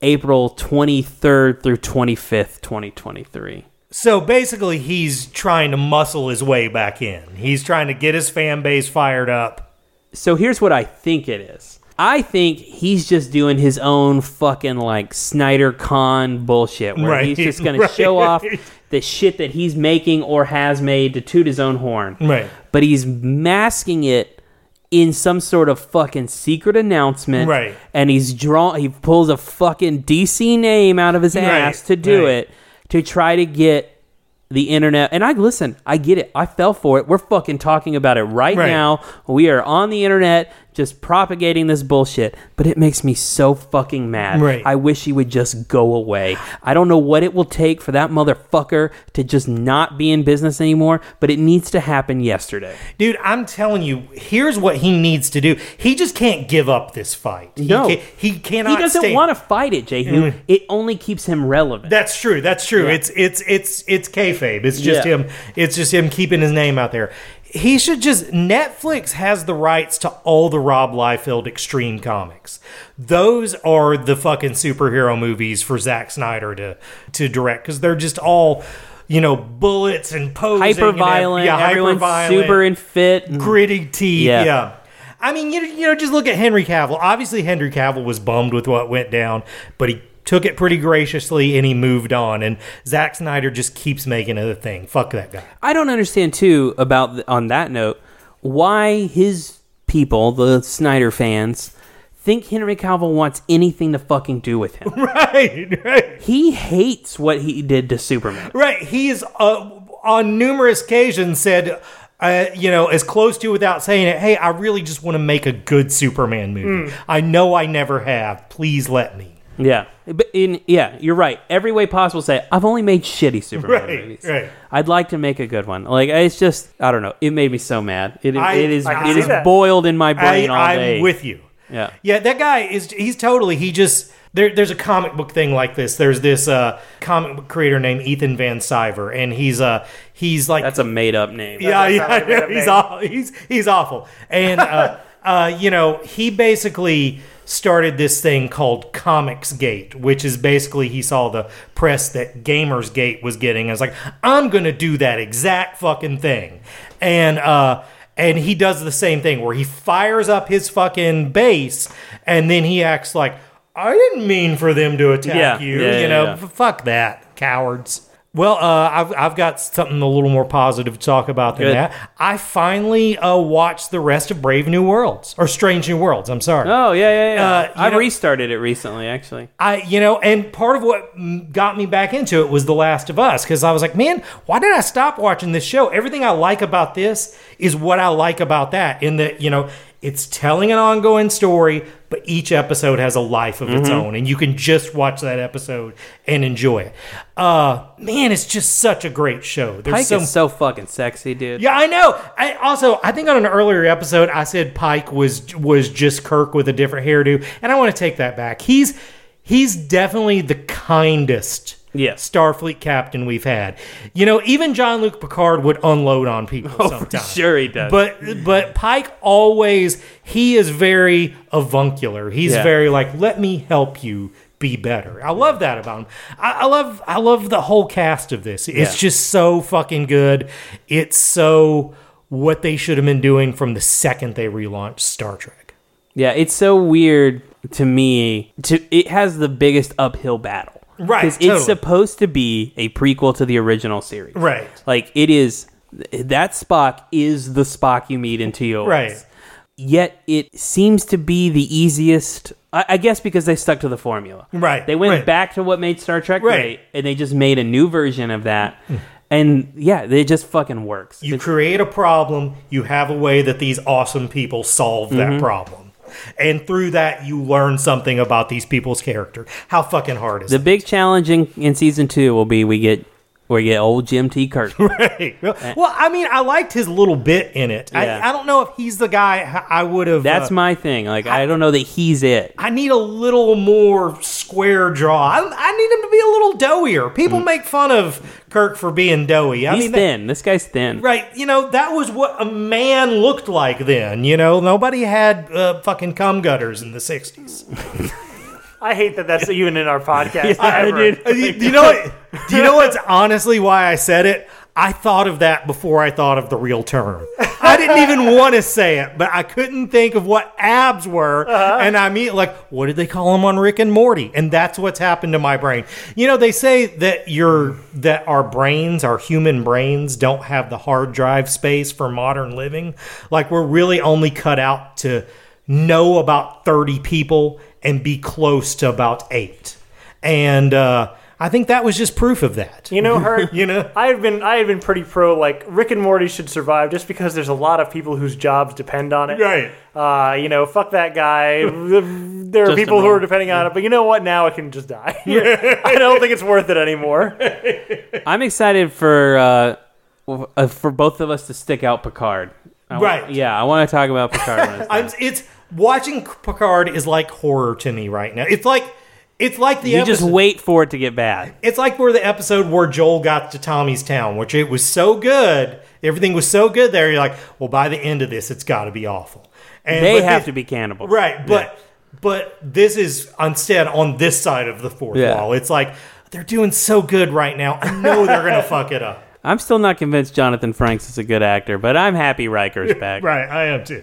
April 23rd through 25th, 2023. So basically, he's trying to muscle his way back in. He's trying to get his fan base fired up. so here's what I think it is. I think he's just doing his own fucking like Snyder Con bullshit where Right, he's just going right. to show off the shit that he's making or has made to toot his own horn. Right. But he's masking it in some sort of fucking secret announcement. Right. And he's drawn he pulls a fucking DC name out of his ass Right, to do right. it to try to get the internet and I listen, I get it. I fell for it. We're fucking talking about it right, Right. now. We are on the internet just propagating this bullshit, but it makes me so fucking mad. Right. I wish he would just go away. I don't know what it will take for that motherfucker to just not be in business anymore, but it needs to happen yesterday. Dude, I'm telling you, here's what he needs to do. He just can't give up this fight. He No. can't- he cannot. He doesn't stay- want to fight it, Jehu. Mm. It only keeps him relevant. That's true. That's true. It's it's it's it's kayfabe. It's just Yeah. him. It's just him keeping his name out there. He should just Netflix has the rights to all the Rob Liefeld extreme comics. Those are the fucking superhero movies for Zack Snyder to to direct because they're just all you know bullets and posing hyper violent. yeah, everyone's hyper-violent, super and fit. and- gritty teeth. Yeah. Yeah. I mean, you, you know, just look at Henry Cavill. Obviously, Henry Cavill was bummed with what went down, but he took it pretty graciously and he moved on. And Zack Snyder just keeps making it a thing. Fuck that guy. I don't understand too about th- on that note why his people, the Snyder fans, think Henry Cavill wants anything to fucking do with him. Right, right, he hates what he did to Superman. right. He's uh, on numerous occasions said. Uh, you know, as close to without saying it. Hey, I really just want to make a good Superman movie. I know I never have. Please let me. Yeah, but in yeah, you're right. Every way possible, say I've only made shitty Superman Right, movies. right. I'd like to make a good one. Like it's just I don't know. It made me so mad. It, I- it is I can it see is that. boiled in my brain all I, day. I'm with you. Yeah. Yeah, that guy is he's totally he just there, there's a comic book thing like this. There's this uh, comic book creator named Ethan Van Sciver, and he's uh he's like That's a made up name. yeah, That yeah, sounds like a yeah, made-up he's name. awful. He's he's awful. And uh, uh, you know, he basically started this thing called Comics Gate, which is basically he saw the press that Gamers Gate was getting. and was like, I'm gonna do that exact fucking thing. And uh and he does the same thing where he fires up his fucking base and then he acts like I didn't mean for them to attack Yeah, you. yeah, you yeah, know. Fuck that, cowards. Well, uh, I've, I've got something a little more positive to talk about than Good. that. I finally uh, watched the rest of Brave New Worlds or Strange New Worlds. I'm sorry. Oh yeah, yeah, yeah. Uh, I know- restarted it recently, actually. I, you know, and part of what got me back into it was The Last of Us because I was like, man, why did I stop watching this show? Everything I like about this is what I like about that. In that, you know, it's telling an ongoing story, but each episode has a life of its own, and you can just watch that episode and enjoy it. Uh, man, it's just such a great show. There's Pike some is so fucking sexy, dude. yeah, I know. I also I think on an earlier episode I said Pike was was just Kirk with a different hairdo, and I want to take that back. He's he's definitely the kindest Yes. Starfleet captain we've had. You know, even Jean-Luc Picard would unload on people Oh, sometimes. sure he does. But but Pike always he is very avuncular. He's Yeah. very like, let me help you be better. I love that about him. I, I love I love the whole cast of this. It's Yeah. just so fucking good. It's so what they should have been doing from the second they relaunched Star Trek. Yeah, it's so weird to me. To it has the biggest uphill battle, Right, Because totally. it's supposed to be a prequel to the original series, Right. Like it is. That Spock is the Spock you meet in TOS, Right. Yet it seems to be the easiest. I, I guess because they stuck to the formula, Right, They went right. back to what made Star Trek Right. great, and they just made a new version of that. And yeah, it just fucking works. You create a problem, you have a way that these awesome people solve Mm-hmm. that problem. And through that you learn something about these people's character. How fucking hard is the it? big challenge in, in season two will be we get we get old Jim T. Kirk. Right. Well, I mean, I liked his little bit in it. Yeah. I, I don't know if he's the guy I would have. That's uh, my thing. Like I don't know that he's it. I need a little more square jaw. I, I need him to be a little doughier. People make fun of Kirk for being doughy. I Mm. He's mean, that- thin. this guy's thin. Right, you know that was what a man looked like then. You know, nobody had uh, fucking cum gutters in the '60s. I hate that that's even in our podcast. I ever. did. Uh, you, you know what? Do you know what's honestly why I said it? I thought of that before I thought of the real term. I didn't even want to say it, but I couldn't think of what abs were, and I mean, like, what did they call them on Rick and Morty? And that's what's happened to my brain. You know, they say that your that our brains, our human brains, don't have the hard drive space for modern living. Like, we're really only cut out to know about thirty people and be close to about eight, and. uh I think that was just proof of that. You know, her. You know? I have been I have been pretty pro like Rick and Morty should survive just because there's a lot of people whose jobs depend on it. Right. Uh, you know, fuck that guy. there are Just people who are moment. depending on it, but you know what? Now it can just die. I don't think it's worth it anymore. I'm excited for uh, uh, for both of us to stick out Picard. I wa- Right. Yeah, I want to talk about Picard. when it's done. I'm, it's watching Picard is like horror to me right now. It's like it's like the you episode, just wait for it to get bad. it's like where the episode where Joel got to Tommy's town, which it was so good, everything was so good there. You're like, well, by the end of this, it's got to be awful. And They have to be cannibals, right, but but this is instead on this side of the fourth Yeah. wall. It's like they're doing so good right now. I know they're gonna fuck it up. I'm still not convinced Jonathan Frakes is a good actor, but I'm happy Riker's back. Right, I am too.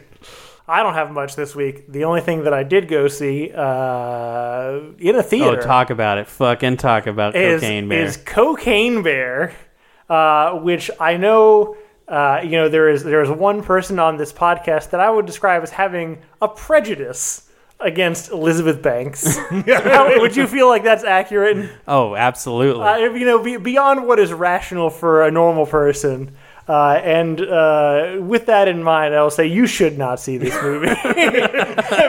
I don't have much this week. The only thing that I did go see uh, in a theater. Oh, theater talk about it. Fucking talk about is, Cocaine Bear. is Cocaine Bear, uh, which I know. Uh, you know, there is there is one person on this podcast that I would describe as having a prejudice against Elizabeth Banks. How- would you feel like that's accurate? oh, absolutely. Uh, you know, be, beyond what is rational for a normal person. Uh, and uh, with that in mind, I will say you should not see this movie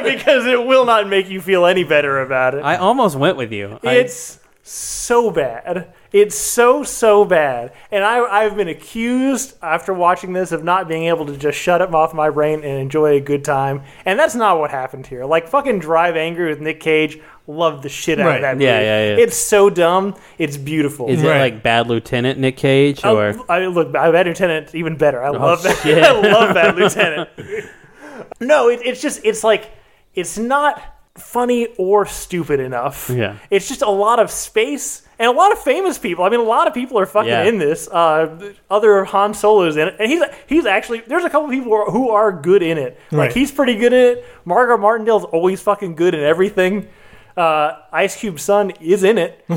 because it will not make you feel any better about it. I almost went with you. I- It's so bad. It's so so bad. And I I've been accused after watching this of not being able to just shut it off my brain and enjoy a good time. And that's not what happened here. Like fucking Drive Angry with Nick Cage, loved the shit out Right. of that movie. Yeah, yeah, yeah. It's so dumb. It's beautiful. is Right. it like Bad Lieutenant Nick Cage Oh, or I look, I- Bad Lieutenant even better. I love that. shit. I love Bad Lieutenant. no, it, it's just it's like it's not funny or stupid enough. Yeah. it's just a lot of space and a lot of famous people. I mean, a lot of people are fucking Yeah. in this. Uh, other Han Solos in it, and he's he's actually there's a couple people who are, who are good in it. Like Right. he's pretty good in it. Margaret Martindale's always fucking good in everything. Uh, Ice Cube son is in it.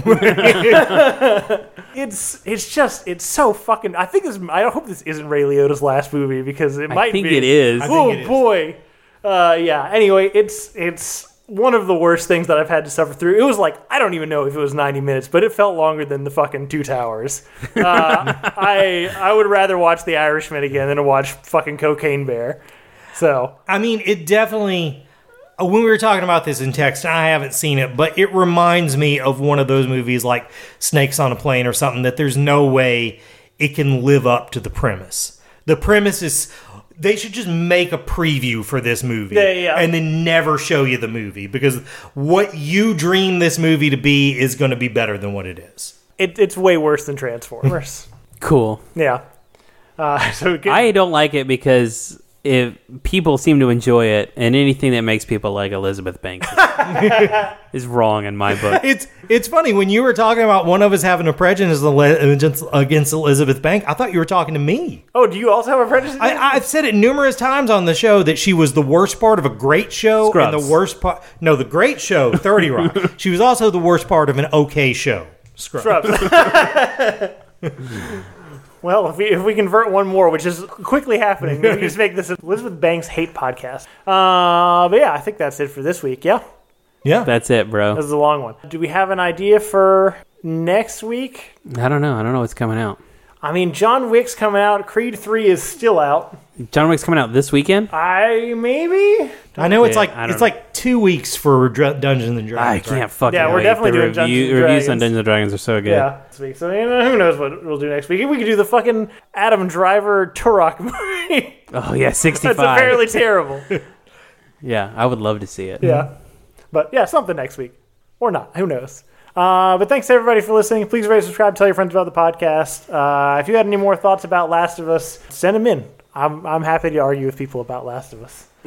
it's it's just it's so fucking. I think this. I hope this isn't Ray Liotta's last movie because it might be I think be. it is. Oh it is. boy. Uh, yeah. Anyway, it's it's one of the worst things that I've had to suffer through. It was like I don't even know if it was 90 minutes, but it felt longer than the fucking Two Towers. Uh, I I would rather watch The Irishman again than to watch fucking Cocaine Bear. So I mean, it definitely. Uh, When we were talking about this in text, I haven't seen it, but it reminds me of one of those movies like Snakes on a Plane or something that there's no way it can live up to the premise. The premise is they should just make a preview for this movie Yeah, yeah. and then never show you the movie because what you dream this movie to be is going to be better than what it is. it, it's way worse than Transformers. Cool. yeah. Uh, so good. I don't like it because if people seem to enjoy it, and anything that makes people like Elizabeth Banks is, is wrong in my book. It's it's funny when you were talking about one of us having a prejudice against, against Elizabeth Banks. I thought you were talking to me. oh, do you also have a prejudice? I, I've said it numerous times on the show that she was the worst part of a great show and the worst part. No, the great show, Thirty Rock. she was also the worst part of an okay show. Scrubs. Scrubs. well, if we, if we convert one more, which is quickly happening, we can just make this Elizabeth Banks hate podcast. Uh, but yeah, I think that's it for this week. Yeah, Yeah. That's it, bro. this is a long one. Do we have an idea for next week? I don't know. I don't know what's coming out. I mean, John Wick's coming out. Creed Three is still out. John Wick's coming out this weekend. I maybe. I know it's Yeah, like I don't it's know. like two weeks for Dr- Dungeons and Dragons. I Dragons. can't right? fucking. Yeah, we're wait. definitely the doing review, Dungeons and reviews on Dragons. Dungeons and Dragons are so good. Yeah, this week. So you know, who knows what we'll do next week? We could do the fucking Adam Driver Turok movie. Oh yeah, sixty That's five. apparently terrible. Yeah, I would love to see it. Yeah. But yeah, something next week. Or not. Who knows? Uh, but thanks everybody for listening. Please rate, subscribe, tell your friends about the podcast. Uh, if you had any more thoughts about Last of Us, send them in. I'm, I'm happy to argue with people about Last of Us.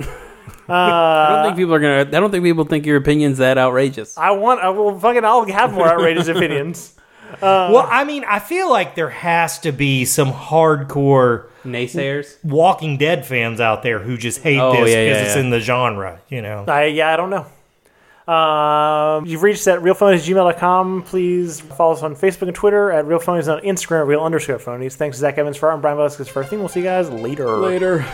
I don't think people are gonna. I don't think people think your opinion's that outrageous. I want, I will fucking, I'll have more outrageous opinions. Well, I mean, I feel like there has to be some hardcore Naysayers. Walking Dead fans out there who just hate Oh, this because yeah, yeah, it's yeah. in the genre. You know. I, yeah, I don't know. Um, you've reached at realphonies@gmail.com. Please follow us on Facebook and Twitter at realphonies on Instagram real underscore phonies. Thanks to Zach Evans for art and Brian Velasquez for our theme. We'll see you guys later. Later.